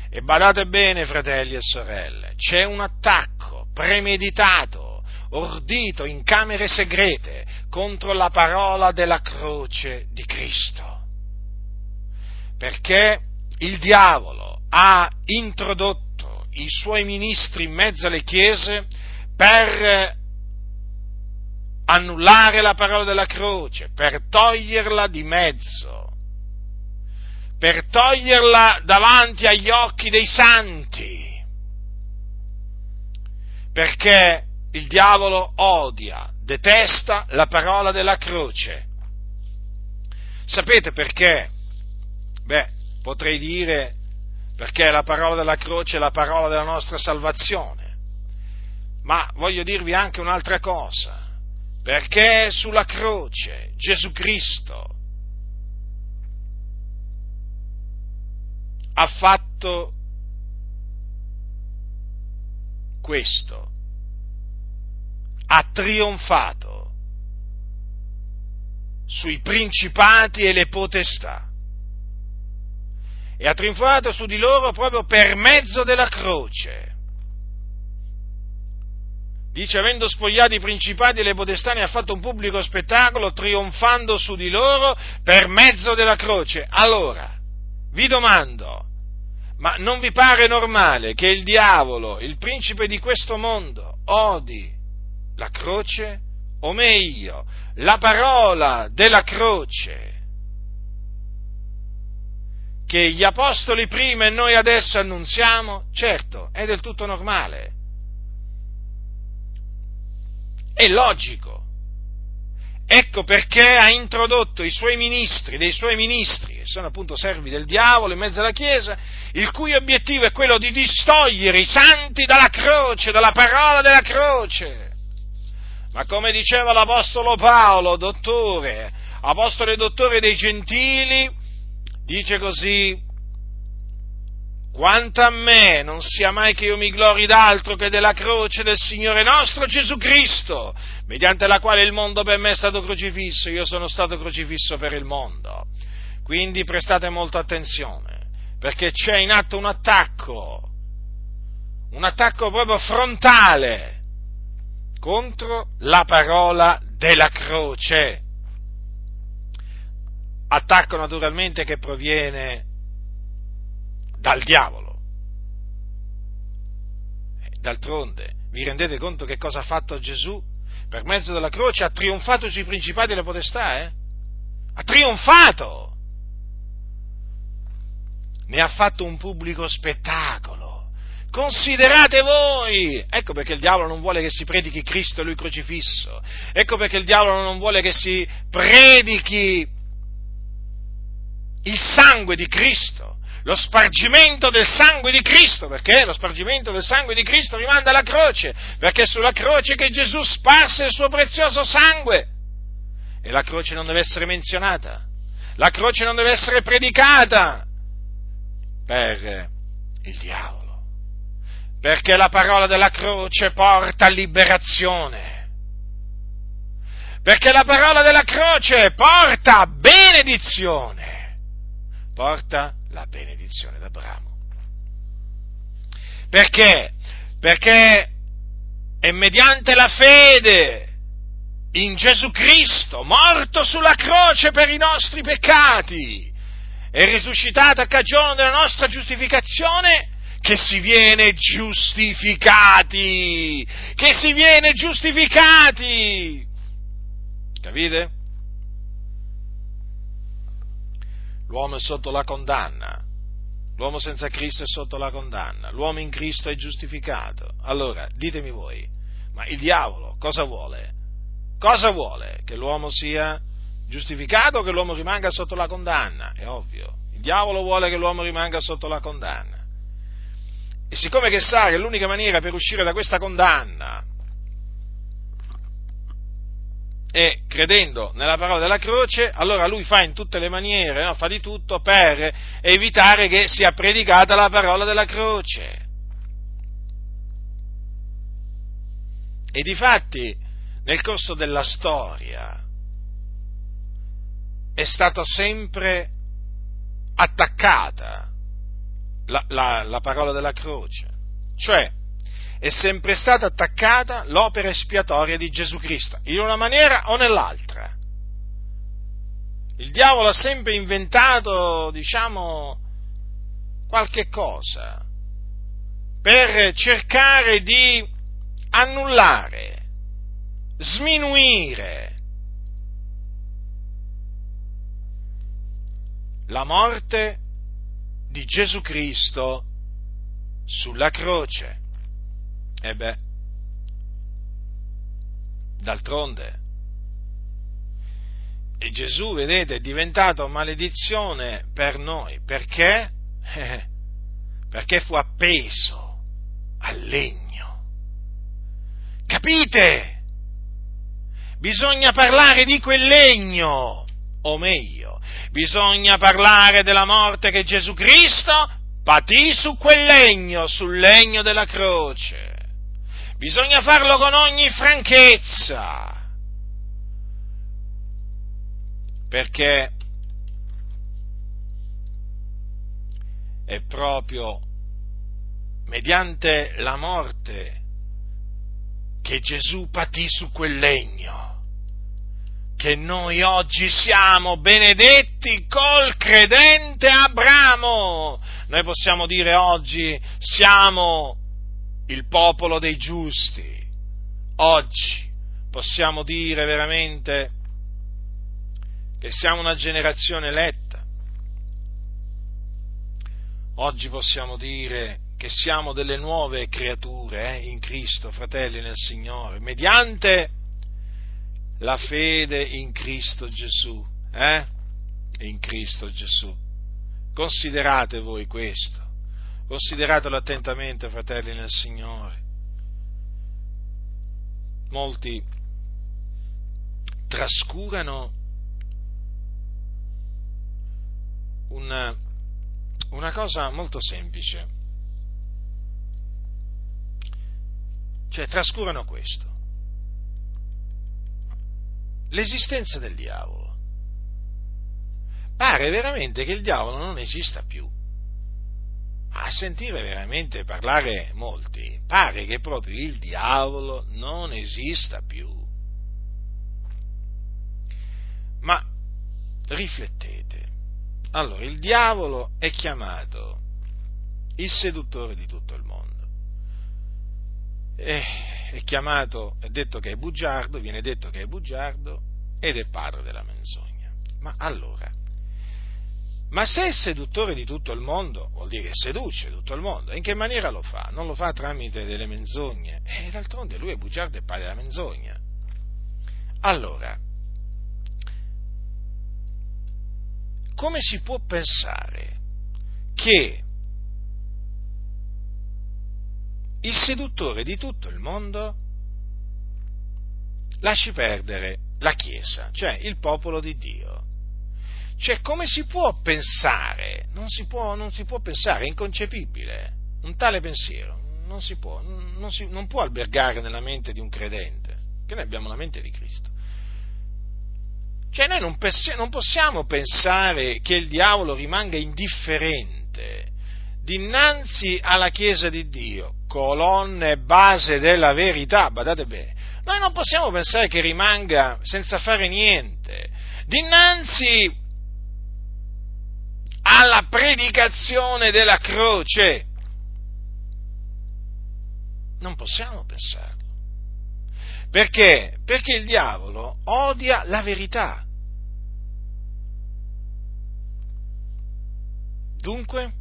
E badate bene, fratelli e sorelle, c'è un attacco premeditato ordito in camere segrete contro la parola della croce di Cristo. Perché il diavolo ha introdotto i suoi ministri in mezzo alle chiese per annullare la parola della croce, per toglierla di mezzo, per toglierla davanti agli occhi dei santi, perché il diavolo odia, detesta la parola della croce. Sapete perché? Beh, potrei dire perché la parola della croce è la parola della nostra salvazione. Ma voglio dirvi anche un'altra cosa, perché sulla croce Gesù Cristo ha fatto questo, ha trionfato sui principati e le potestà e ha trionfato su di loro proprio per mezzo della croce. Dice, avendo spogliato i principati e le potestà, ne ha fatto un pubblico spettacolo, trionfando su di loro per mezzo della croce. Allora, vi domando, Ma non vi pare normale che il diavolo, il principe di questo mondo, odi la croce, o meglio, la parola della croce, che gli apostoli prima e noi adesso annunziamo, certo, è del tutto normale. È logico. Ecco perché ha introdotto i suoi ministri, dei suoi ministri, che sono appunto servi del diavolo in mezzo alla Chiesa, il cui obiettivo è quello di distogliere i santi dalla croce, dalla parola della croce. Ma come diceva l'Apostolo Paolo, dottore, apostolo e dottore dei gentili, dice così, quanto a me, non sia mai che io mi glori d'altro che della croce del Signore nostro Gesù Cristo, mediante la quale il mondo per me è stato crocifisso, io sono stato crocifisso per il mondo. Quindi prestate molta attenzione, perché c'è in atto un attacco, un attacco proprio frontale contro la parola della croce. Attacco naturalmente che proviene dal diavolo. D'altronde, vi rendete conto che cosa ha fatto Gesù? Per mezzo della croce ha trionfato sui principati e potestà, eh? Ha trionfato! Ne ha fatto un pubblico spettacolo. Considerate voi! Ecco perché il diavolo non vuole che si predichi Cristo e lui crocifisso. Ecco perché il diavolo non vuole che si predichi il sangue di Cristo lo spargimento del sangue di Cristo, perché lo spargimento del sangue di Cristo rimanda alla croce, perché è sulla croce che Gesù sparse il suo prezioso sangue. E la croce non deve essere menzionata, la croce non deve essere predicata per il diavolo, perché la parola della croce porta liberazione perché la parola della croce porta benedizione, porta la benedizione d'Abramo. Perché? Perché è mediante la fede in Gesù Cristo, morto sulla croce per i nostri peccati e risuscitato a cagione della nostra giustificazione, che si viene giustificati, che si viene giustificati. Capite? L'uomo è sotto la condanna. L'uomo senza Cristo è sotto la condanna. L'uomo in Cristo è giustificato. Allora, ditemi voi, ma il diavolo cosa vuole? Cosa vuole? Che l'uomo sia giustificato o che l'uomo rimanga sotto la condanna? È ovvio. Il diavolo vuole che l'uomo rimanga sotto la condanna. E siccome che sa che l'unica maniera per uscire da questa condanna e credendo nella parola della croce, allora lui fa in tutte le maniere, no? fa di tutto per evitare che sia predicata la parola della croce. E difatti, nel corso della storia, è stata sempre attaccata la, la, la parola della croce. Cioè, è sempre stata attaccata l'opera espiatoria di Gesù Cristo, in una maniera o nell'altra. Il diavolo ha sempre inventato, diciamo, qualche cosa per cercare di annullare, sminuire la morte di Gesù Cristo sulla croce. E beh, d'altronde, e Gesù, vedete, è diventato maledizione per noi. Perché? Eh, perché fu appeso al legno. Capite? Bisogna parlare di quel legno, o meglio, bisogna parlare della morte che Gesù Cristo patì su quel legno, sul legno della croce. Bisogna farlo con ogni franchezza. Perché è proprio mediante la morte che Gesù patì su quel legno che noi oggi siamo benedetti col credente Abramo. Noi possiamo dire oggi siamo il popolo dei giusti. Oggi possiamo dire veramente che siamo una generazione eletta. Oggi possiamo dire che siamo delle nuove creature eh, in Cristo, fratelli nel Signore, mediante la fede in Cristo Gesù. Eh? In Cristo Gesù. Considerate voi questo, consideratelo attentamente, fratelli nel Signore. Molti trascurano una, una cosa molto semplice, cioè trascurano questo, l'esistenza del diavolo. Pare veramente che il diavolo non esista più. A sentire veramente parlare molti, pare che proprio il diavolo non esista più. Ma riflettete, allora, il diavolo è chiamato il seduttore di tutto il mondo. È chiamato, è detto che è bugiardo, viene detto che è bugiardo ed è padre della menzogna. Ma allora, ma se è seduttore di tutto il mondo, vuol dire che seduce tutto il mondo. In che maniera lo fa? Non lo fa tramite delle menzogne. E d'altronde lui è bugiardo e padre della menzogna. Allora, come si può pensare che il seduttore di tutto il mondo lasci perdere la Chiesa, cioè il popolo di Dio? Cioè, come si può pensare? Non si può, non si può pensare, è inconcepibile. Un tale pensiero non, si può, non, si, non può albergare nella mente di un credente, che noi abbiamo la mente di Cristo. Cioè noi non, non possiamo pensare che il diavolo rimanga indifferente dinanzi alla Chiesa di Dio, colonna e base della verità, badate bene. Noi non possiamo pensare che rimanga senza fare niente dinanzi alla predicazione della croce. Non possiamo pensarlo. Perché? Perché il diavolo odia la verità. Dunque,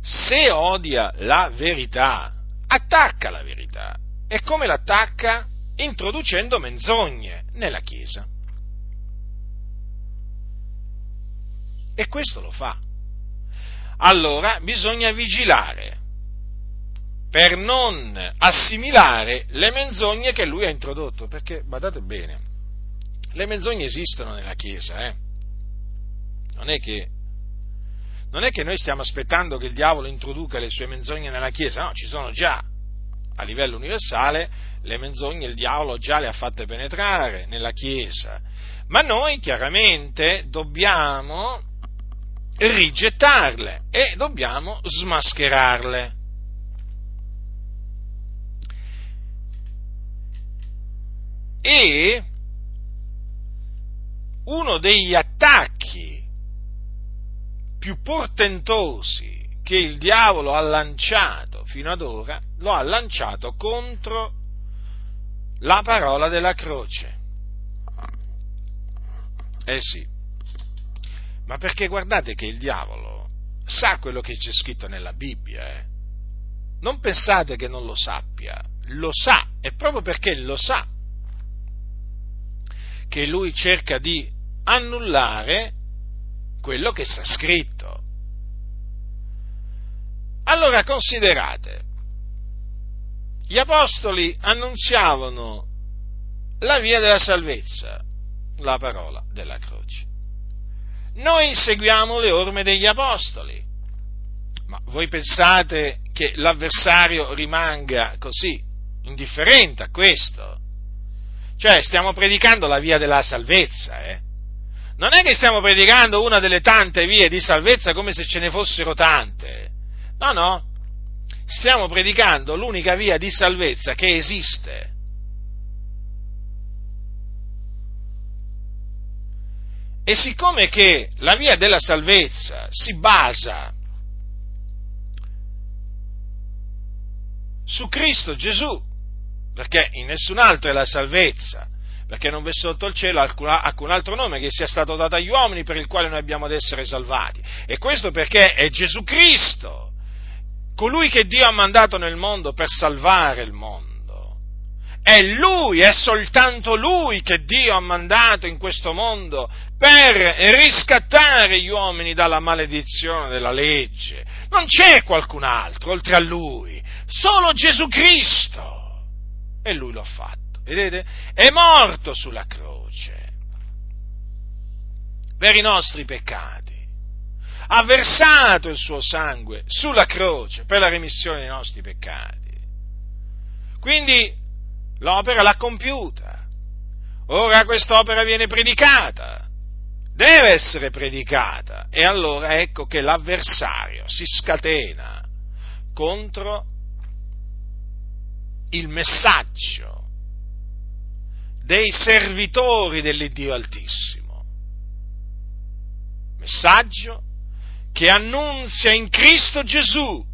se odia la verità, attacca la verità. E come l'attacca? Introducendo menzogne nella Chiesa. E questo lo fa. Allora bisogna vigilare per non assimilare le menzogne che lui ha introdotto, perché badate bene, le menzogne esistono nella Chiesa, eh? non, è che, non è che noi stiamo aspettando che il diavolo introduca le sue menzogne nella Chiesa, no, ci sono già a livello universale le menzogne, il diavolo già le ha fatte penetrare nella Chiesa, ma noi chiaramente dobbiamo rigettarle e dobbiamo smascherarle. E uno degli attacchi più portentosi che il diavolo ha lanciato fino ad ora, lo ha lanciato contro la parola della croce. Eh sì, ma perché guardate che il diavolo sa quello che c'è scritto nella Bibbia, eh? Non pensate che non lo sappia, lo sa, e proprio perché lo sa che lui cerca di annullare quello che sta scritto. Allora considerate, gli apostoli annunziavano la via della salvezza, la parola della croce noi seguiamo le orme degli apostoli. Ma voi pensate che l'avversario rimanga così, indifferente a questo? Cioè, stiamo predicando la via della salvezza, eh? Non è che stiamo predicando una delle tante vie di salvezza come se ce ne fossero tante. No, no. Stiamo predicando l'unica via di salvezza che esiste. E siccome che la via della salvezza si basa su Cristo Gesù, perché in nessun altro è la salvezza, perché non v'è sotto il cielo alcun altro nome che sia stato dato agli uomini per il quale noi abbiamo ad essere salvati. E questo perché è Gesù Cristo, colui che Dio ha mandato nel mondo per salvare il mondo. È Lui, è soltanto Lui che Dio ha mandato in questo mondo per riscattare gli uomini dalla maledizione della legge. Non c'è qualcun altro oltre a Lui, solo Gesù Cristo. E Lui l'ha fatto. Vedete? È morto sulla croce per i nostri peccati. Ha versato il suo sangue sulla croce per la remissione dei nostri peccati. Quindi l'opera l'ha compiuta. Ora quest'opera viene predicata. Deve essere predicata. E allora ecco che l'avversario si scatena contro il messaggio dei servitori dell'Iddio Altissimo. Messaggio che annunzia in Cristo Gesù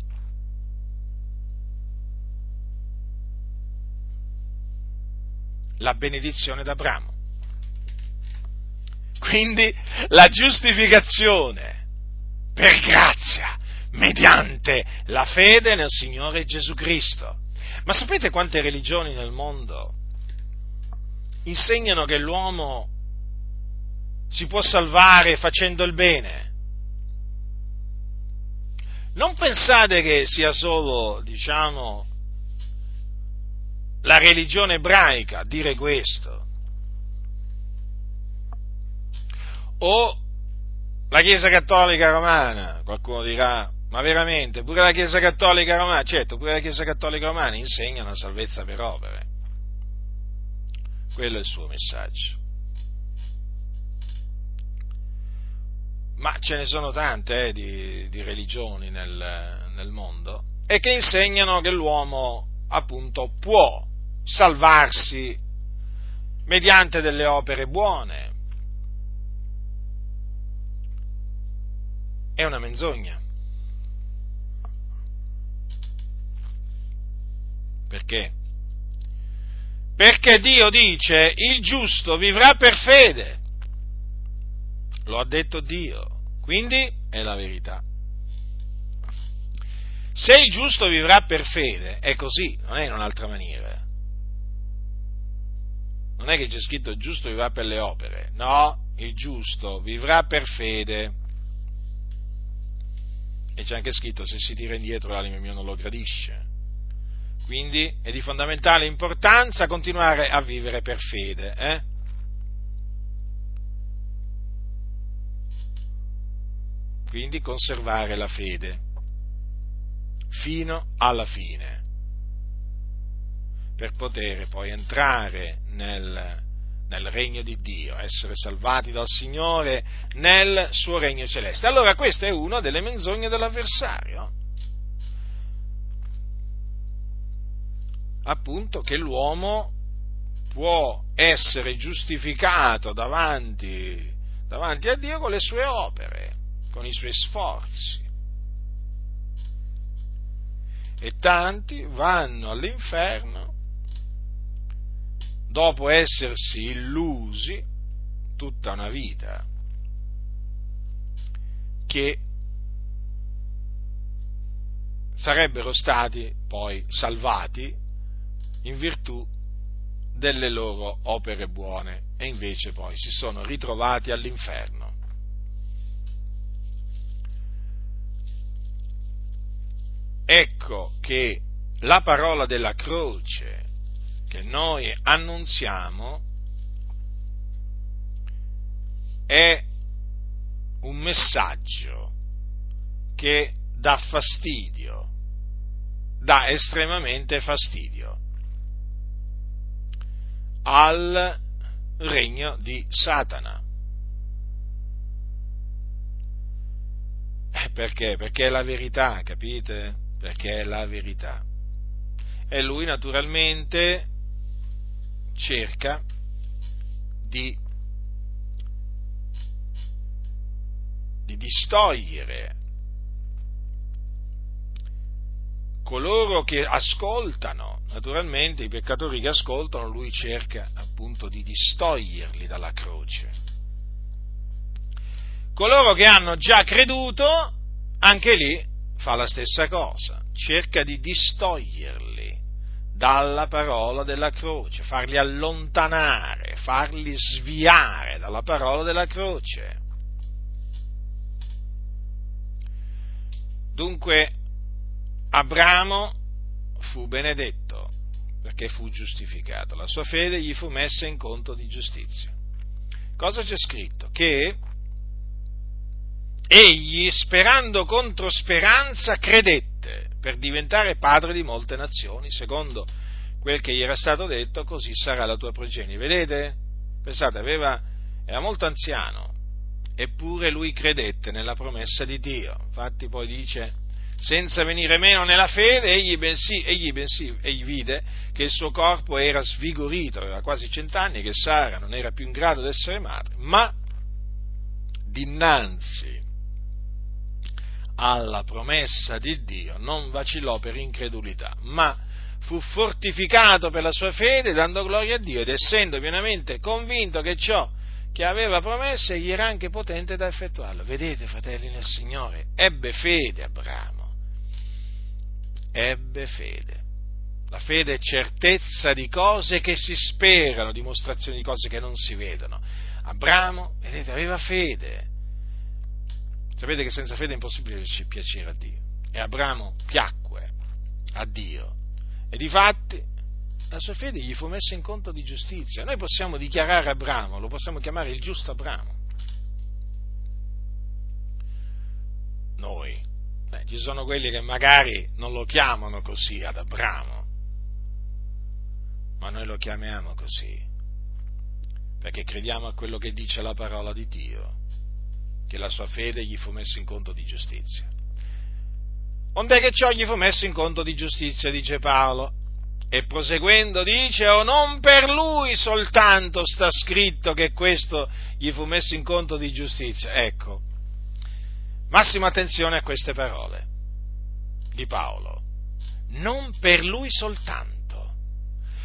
la benedizione d'Abramo. Quindi la giustificazione per grazia mediante la fede nel Signore Gesù Cristo. Ma sapete quante religioni nel mondo insegnano che l'uomo si può salvare facendo il bene. Non pensate che sia solo, diciamo, la religione ebraica a dire questo. O la Chiesa Cattolica Romana, qualcuno dirà, ma veramente, pure la Chiesa Cattolica Romana, certo, pure la Chiesa Cattolica Romana insegna una salvezza per opere. Quello è il suo messaggio. Ma ce ne sono tante eh, di, di, religioni nel, nel mondo e che insegnano che l'uomo appunto può salvarsi mediante delle opere buone. È una menzogna. Perché? Perché Dio dice il giusto vivrà per fede. Lo ha detto Dio, quindi è la verità. Se il giusto vivrà per fede, è così, non è in un'altra maniera. Non è che c'è scritto il giusto vivrà per le opere, no, il giusto vivrà per fede. E c'è anche scritto se si tira indietro l'anima mia non lo gradisce. Quindi è di fondamentale importanza continuare a vivere per fede. Eh? Quindi conservare la fede fino alla fine, per poter poi entrare nel, nel regno di Dio, essere salvati dal Signore nel suo regno celeste. Allora questa è una delle menzogne dell'avversario. Appunto che l'uomo può essere giustificato davanti, davanti a Dio con le sue opere, con i suoi sforzi. E tanti vanno all'inferno dopo essersi illusi tutta una vita che sarebbero stati poi salvati in virtù delle loro opere buone e invece poi si sono ritrovati all'inferno. Ecco che la parola della croce che noi annunziamo è un messaggio che dà fastidio, dà estremamente fastidio al regno di Satana. Eh, perché? Perché è la verità, capite? Perché è la verità. E lui naturalmente cerca di di distogliere coloro che ascoltano, naturalmente i peccatori che ascoltano, lui cerca appunto di distoglierli dalla croce. Coloro che hanno già creduto, anche lì fa la stessa cosa, cerca di distoglierli dalla parola della croce, farli allontanare, farli sviare dalla parola della croce. Dunque Abramo fu benedetto perché fu giustificato, la sua fede gli fu messa in conto di giustizia. Cosa c'è scritto? Che egli, sperando contro speranza, credette per diventare padre di molte nazioni, secondo quel che gli era stato detto, così sarà la tua progenie. Vedete? Pensate, aveva, era molto anziano, eppure lui credette nella promessa di Dio. Infatti poi dice, senza venire meno nella fede, egli bensì, egli bensì, egli vide che il suo corpo era svigorito, aveva quasi cent'anni, che Sara non era più in grado di essere madre, ma dinanzi alla promessa di Dio non vacillò per incredulità, ma fu fortificato per la sua fede, dando gloria a Dio ed essendo pienamente convinto che ciò che aveva promesso egli era anche potente da effettuarlo. Vedete, fratelli nel Signore, ebbe fede Abramo ebbe fede. La fede è certezza di cose che si sperano, dimostrazione di cose che non si vedono. Abramo, vedete, aveva fede. Sapete che senza fede è impossibile piacere a Dio. E Abramo piacque a Dio. E difatti la sua fede gli fu messa in conto di giustizia. Noi possiamo dichiarare Abramo, lo possiamo chiamare il giusto Abramo. Noi, ci sono quelli che magari non lo chiamano così ad Abramo, ma noi lo chiamiamo così, perché crediamo a quello che dice la parola di Dio, che la sua fede gli fu messa in conto di giustizia. Onde che ciò gli fu messo in conto di giustizia, dice Paolo, e proseguendo dice, o non per lui soltanto sta scritto che questo gli fu messo in conto di giustizia. Ecco, Massima attenzione a queste parole di Paolo. Non per lui soltanto.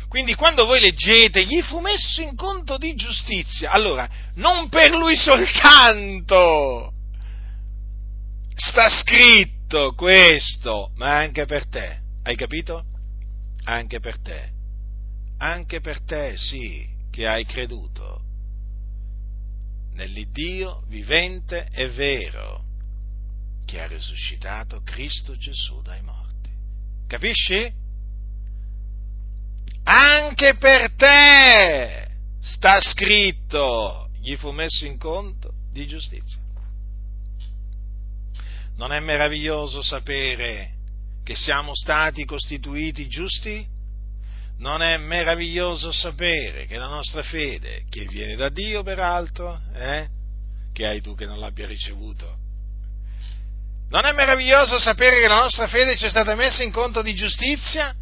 Quindi quando voi leggete, gli fu messo in conto di giustizia, allora, non per lui soltanto sta scritto questo, ma anche per te. Hai capito? Anche per te. Anche per te, sì, che hai creduto nell'Iddio vivente e vero che ha risuscitato Cristo Gesù dai morti. Capisci? Anche per te sta scritto, gli fu messo in conto di giustizia. Non è meraviglioso sapere che siamo stati costituiti giusti? Non è meraviglioso sapere che la nostra fede, che viene da Dio peraltro, eh, che hai tu che non l'abbia ricevuto, non è meraviglioso sapere che la nostra fede ci è stata messa in conto di giustizia?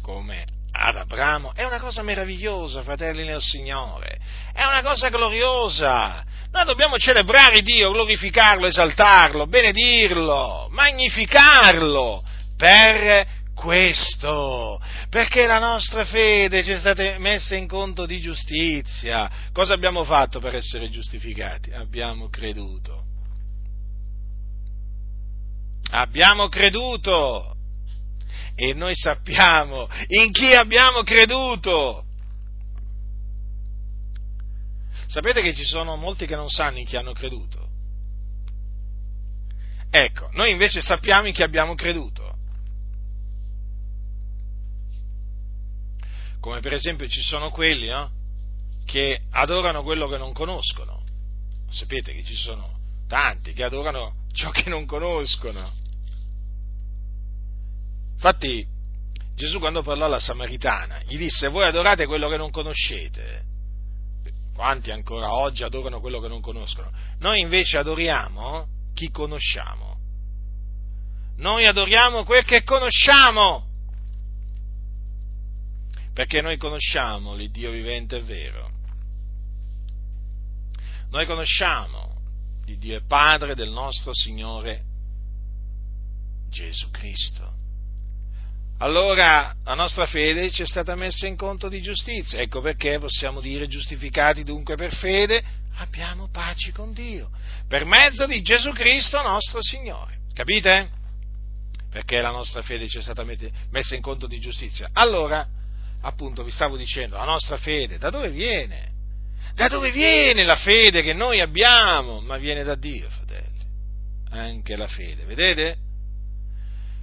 Come ad Abramo? È una cosa meravigliosa, fratelli nel Signore. È una cosa gloriosa. Noi dobbiamo celebrare Dio, glorificarlo, esaltarlo, benedirlo, magnificarlo per questo, perché la nostra fede ci è stata messa in conto di giustizia. Cosa abbiamo fatto per essere giustificati? Abbiamo creduto abbiamo creduto e noi sappiamo in chi abbiamo creduto. Sapete che ci sono molti che non sanno in chi hanno creduto? Ecco, noi invece sappiamo in chi abbiamo creduto. Come per esempio ci sono quelli no? che adorano quello che non conoscono. Sapete che ci sono tanti che adorano ciò che non conoscono. Infatti Gesù quando parlò alla Samaritana gli disse voi adorate quello che non conoscete. Quanti ancora oggi adorano quello che non conoscono? Noi invece adoriamo chi conosciamo. Noi adoriamo quel che conosciamo. Perché noi conosciamo l'Iddio vivente e vero. Noi conosciamo di Dio e Padre del nostro Signore Gesù Cristo. Allora la nostra fede ci è stata messa in conto di giustizia, ecco perché possiamo dire giustificati dunque per fede, abbiamo pace con Dio, per mezzo di Gesù Cristo nostro Signore. Capite? Perché la nostra fede ci è stata messa in conto di giustizia. Allora, appunto, vi stavo dicendo, la nostra fede da dove viene? Da dove viene la fede che noi abbiamo? Ma viene da Dio, fratelli. Anche la fede, vedete?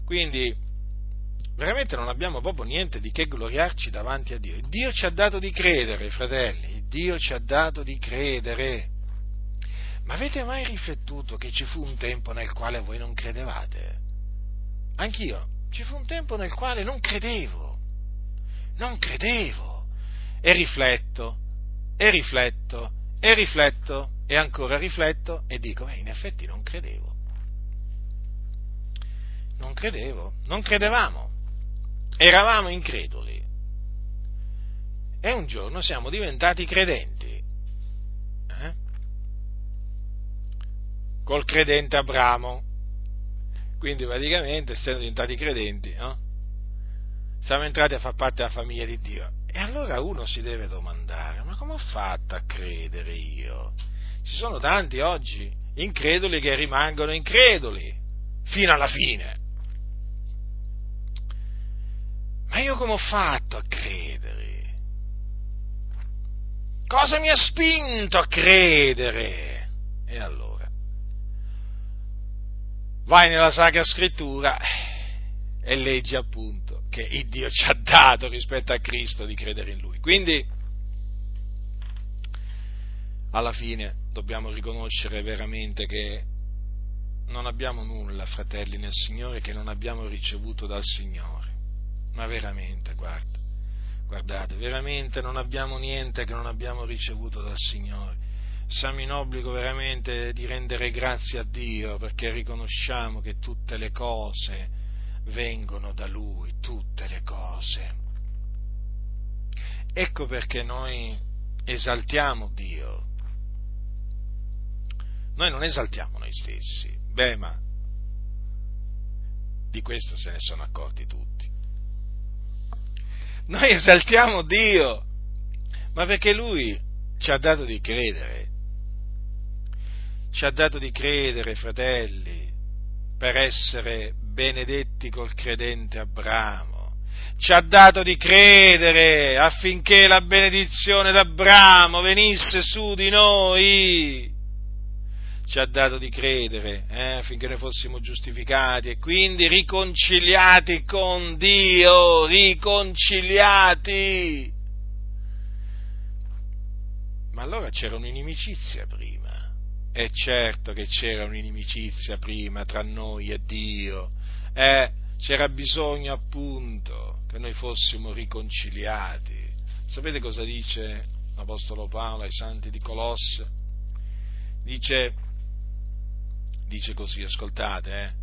Quindi, veramente non abbiamo proprio niente di che gloriarci davanti a Dio. Dio ci ha dato di credere, fratelli, Dio ci ha dato di credere. Ma avete mai riflettuto che ci fu un tempo nel quale voi non credevate? Anch'io, ci fu un tempo nel quale non credevo, non credevo, e rifletto, e rifletto, e rifletto, e ancora rifletto, e dico, eh, in effetti non credevo. Non credevo, non credevamo, eravamo increduli. E un giorno siamo diventati credenti. Eh? Col credente Abramo. Quindi praticamente, essendo diventati credenti, no? siamo entrati a far parte della famiglia di Dio. E allora uno si deve domandare, ma come ho fatto a credere io? Ci sono tanti oggi increduli che rimangono increduli fino alla fine. Ma io come ho fatto a credere? Cosa mi ha spinto a credere? E allora? Vai nella Sacra Scrittura e leggi appunto che il Dio ci ha dato rispetto a Cristo di credere in Lui. Quindi, alla fine, dobbiamo riconoscere veramente che non abbiamo nulla, fratelli, nel Signore che non abbiamo ricevuto dal Signore. Ma veramente, guarda, guardate, veramente non abbiamo niente che non abbiamo ricevuto dal Signore. Siamo in obbligo veramente di rendere grazie a Dio perché riconosciamo che tutte le cose vengono da Lui, tutte le cose. Ecco perché noi esaltiamo Dio. Noi non esaltiamo noi stessi, beh, ma di questo se ne sono accorti tutti. Noi esaltiamo Dio, ma perché Lui ci ha dato di credere. Ci ha dato di credere, fratelli, per essere benedetti col credente Abramo. Ci ha dato di credere affinché la benedizione d'Abramo venisse su di noi. Ci ha dato di credere eh, affinché noi fossimo giustificati e quindi riconciliati con Dio, riconciliati. Ma allora c'era un'inimicizia prima. È certo che c'era un'inimicizia prima tra noi e Dio eh, c'era bisogno appunto che noi fossimo riconciliati. Sapete cosa dice l'Apostolo Paolo ai santi di Colosse? Dice, dice così, ascoltate,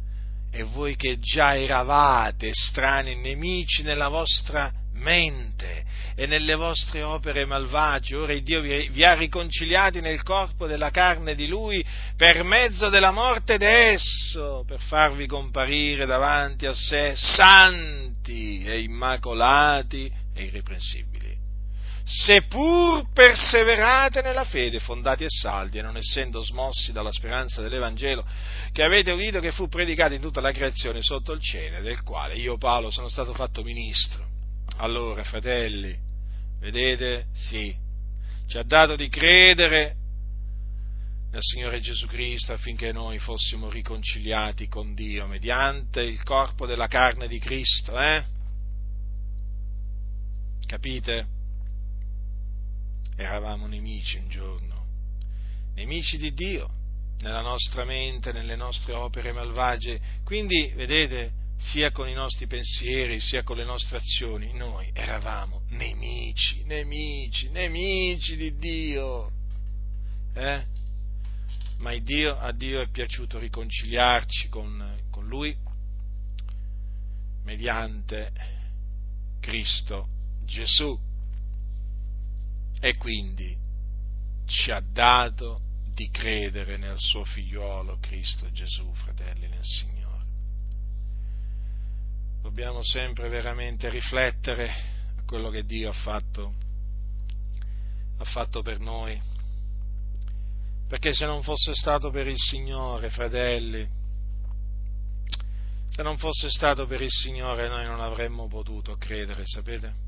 eh, e voi che già eravate strani nemici nella vostra mente e nelle vostre opere malvagie. Ora Dio vi ha riconciliati nel corpo della carne di Lui per mezzo della morte d'esso, per farvi comparire davanti a sé santi e immacolati e irreprensibili. Seppur perseverate nella fede, fondati e saldi, e non essendo smossi dalla speranza dell'Evangelo che avete udito che fu predicato in tutta la creazione sotto il cielo, del quale io Paolo sono stato fatto ministro allora, fratelli, vedete? Sì, ci ha dato di credere nel Signore Gesù Cristo affinché noi fossimo riconciliati con Dio mediante il corpo della carne di Cristo, eh? Capite? Eravamo nemici un giorno, nemici di Dio, nella nostra mente, nelle nostre opere malvagie. Quindi, vedete, sia con i nostri pensieri, sia con le nostre azioni, noi eravamo nemici, nemici, nemici di Dio. Eh? Ma Dio, a Dio è piaciuto riconciliarci con, con Lui mediante Cristo Gesù. E quindi ci ha dato di credere nel suo figliuolo Cristo Gesù, fratelli nel Signore. Dobbiamo sempre veramente riflettere a quello che Dio ha fatto, ha fatto per noi. Perché se non fosse stato per il Signore, fratelli, se non fosse stato per il Signore noi non avremmo potuto credere, sapete?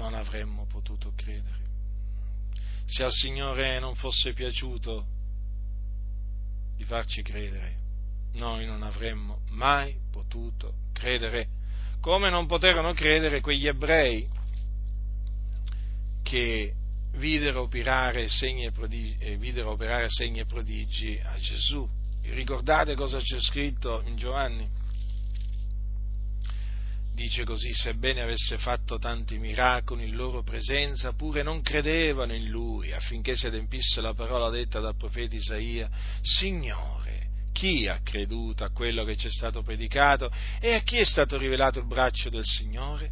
Non avremmo potuto credere. Se al Signore non fosse piaciuto di farci credere, noi non avremmo mai potuto credere, come non poterono credere quegli ebrei che videro operare segni e prodigi, eh, videro operare segni e prodigi a Gesù Ricordate cosa c'è scritto in Giovanni? Dice così, sebbene avesse fatto tanti miracoli in loro presenza, pure non credevano in lui affinché si adempisse la parola detta dal profeta Isaia, Signore, chi ha creduto a quello che ci è stato predicato e a chi è stato rivelato il braccio del Signore?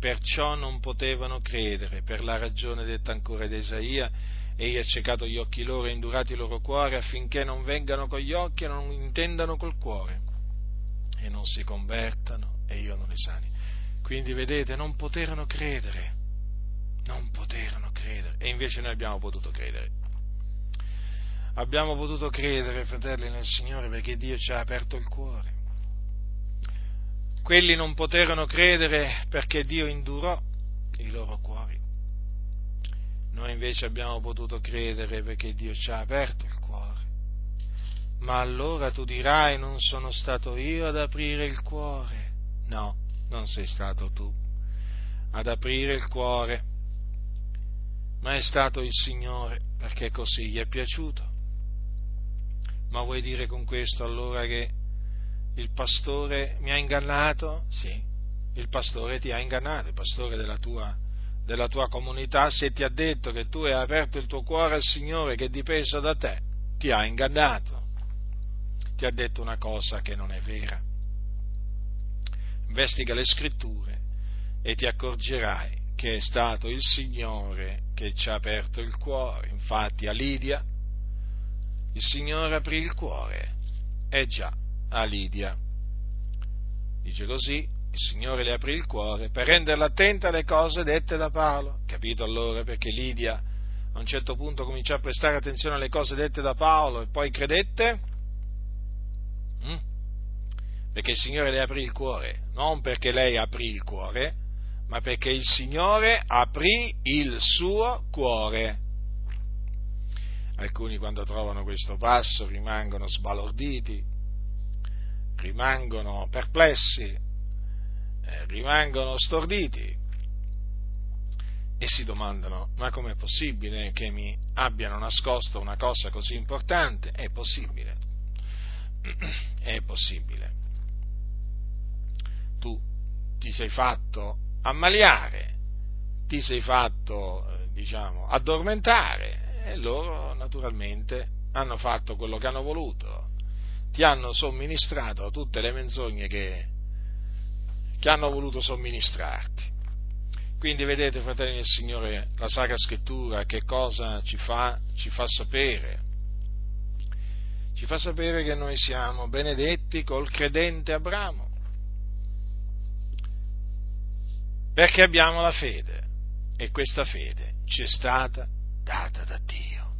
Perciò non potevano credere, per la ragione detta ancora da Isaia, Egli ha ciecato gli occhi loro e indurato i loro cuori affinché non vengano con gli occhi e non intendano col cuore e non si convertano e io non li sani. Quindi vedete, non poterono credere, non poterono credere e invece noi abbiamo potuto credere. Abbiamo potuto credere, fratelli, nel Signore perché Dio ci ha aperto il cuore. Quelli non poterono credere perché Dio indurò i loro cuori. Noi invece abbiamo potuto credere perché Dio ci ha aperto il cuore. Ma allora tu dirai non sono stato io ad aprire il cuore. No, non sei stato tu ad aprire il cuore, ma è stato il Signore perché così gli è piaciuto. Ma vuoi dire con questo allora che il pastore mi ha ingannato? Sì, il pastore ti ha ingannato, il pastore della tua della tua comunità, se ti ha detto che tu hai aperto il tuo cuore al Signore che è dipeso da te, ti ha ingannato, ti ha detto una cosa che non è vera. Investiga le scritture e ti accorgerai che è stato il Signore che ci ha aperto il cuore. Infatti a Lidia il Signore aprì il cuore. E già, a Lidia. Dice così, il Signore le aprì il cuore per renderla attenta alle cose dette da Paolo. Capito allora perché Lidia a un certo punto cominciò a prestare attenzione alle cose dette da Paolo e poi credette? Mm? Perché il Signore le aprì il cuore, non perché lei aprì il cuore, ma perché il Signore aprì il suo cuore. Alcuni quando trovano questo passo rimangono sbalorditi, rimangono perplessi, eh, rimangono storditi e si domandano ma com'è possibile che mi abbiano nascosto una cosa così importante? È possibile, [CLEARS THROAT] è possibile. Tu ti sei fatto ammaliare, ti sei fatto, eh, diciamo, addormentare e loro naturalmente hanno fatto quello che hanno voluto, ti hanno somministrato tutte le menzogne che che hanno voluto somministrarti. Quindi vedete, fratelli del Signore, la Sacra Scrittura che cosa ci fa? Ci fa sapere. Ci fa sapere che noi siamo benedetti col credente Abramo. Perché abbiamo la fede e questa fede ci è stata data da Dio.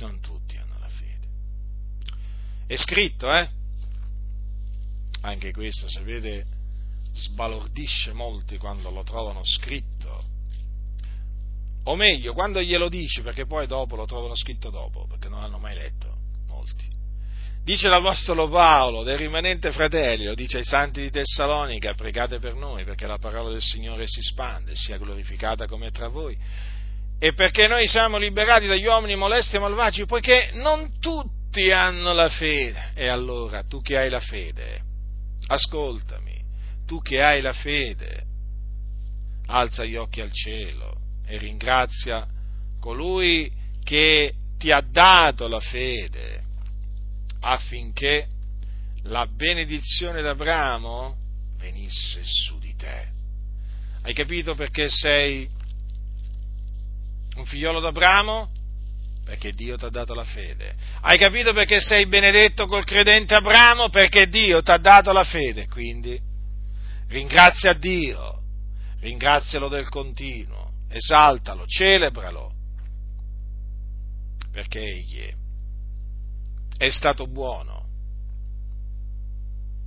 Non tutti hanno la fede. È scritto, eh? anche questo, sapete, sbalordisce molti quando lo trovano scritto. O meglio, quando glielo dici, perché poi dopo lo trovano scritto dopo, perché non l'hanno mai letto, molti. Dice l'Apostolo Paolo del rimanente fratelli, lo dice ai santi di Tessalonica, pregate per noi perché la parola del Signore si spande sia glorificata come tra voi. E perché noi siamo liberati dagli uomini molesti e malvagi, poiché non tutti hanno la fede. E allora, tu che hai la fede, ascoltami, tu che hai la fede, alza gli occhi al cielo e ringrazia colui che ti ha dato la fede affinché la benedizione d'Abramo venisse su di te. Hai capito perché sei un figliolo d'Abramo? Perché Dio ti ha dato la fede. Hai capito perché sei benedetto col credente Abramo? Perché Dio ti ha dato la fede. Quindi ringrazia Dio, ringrazialo del continuo, esaltalo, celebralo, perché Egli è stato buono,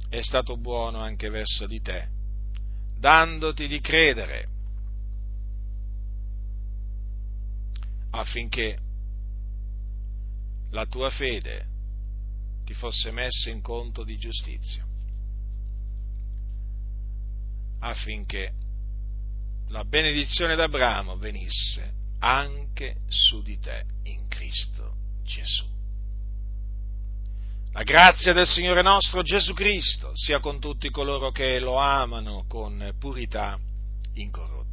è stato buono anche verso di te, dandoti di credere affinché la tua fede ti fosse messa in conto di giustizia, affinché la benedizione d'Abramo venisse anche su di te in Cristo Gesù. La grazia del Signore nostro Gesù Cristo sia con tutti coloro che lo amano con purità incorrotta.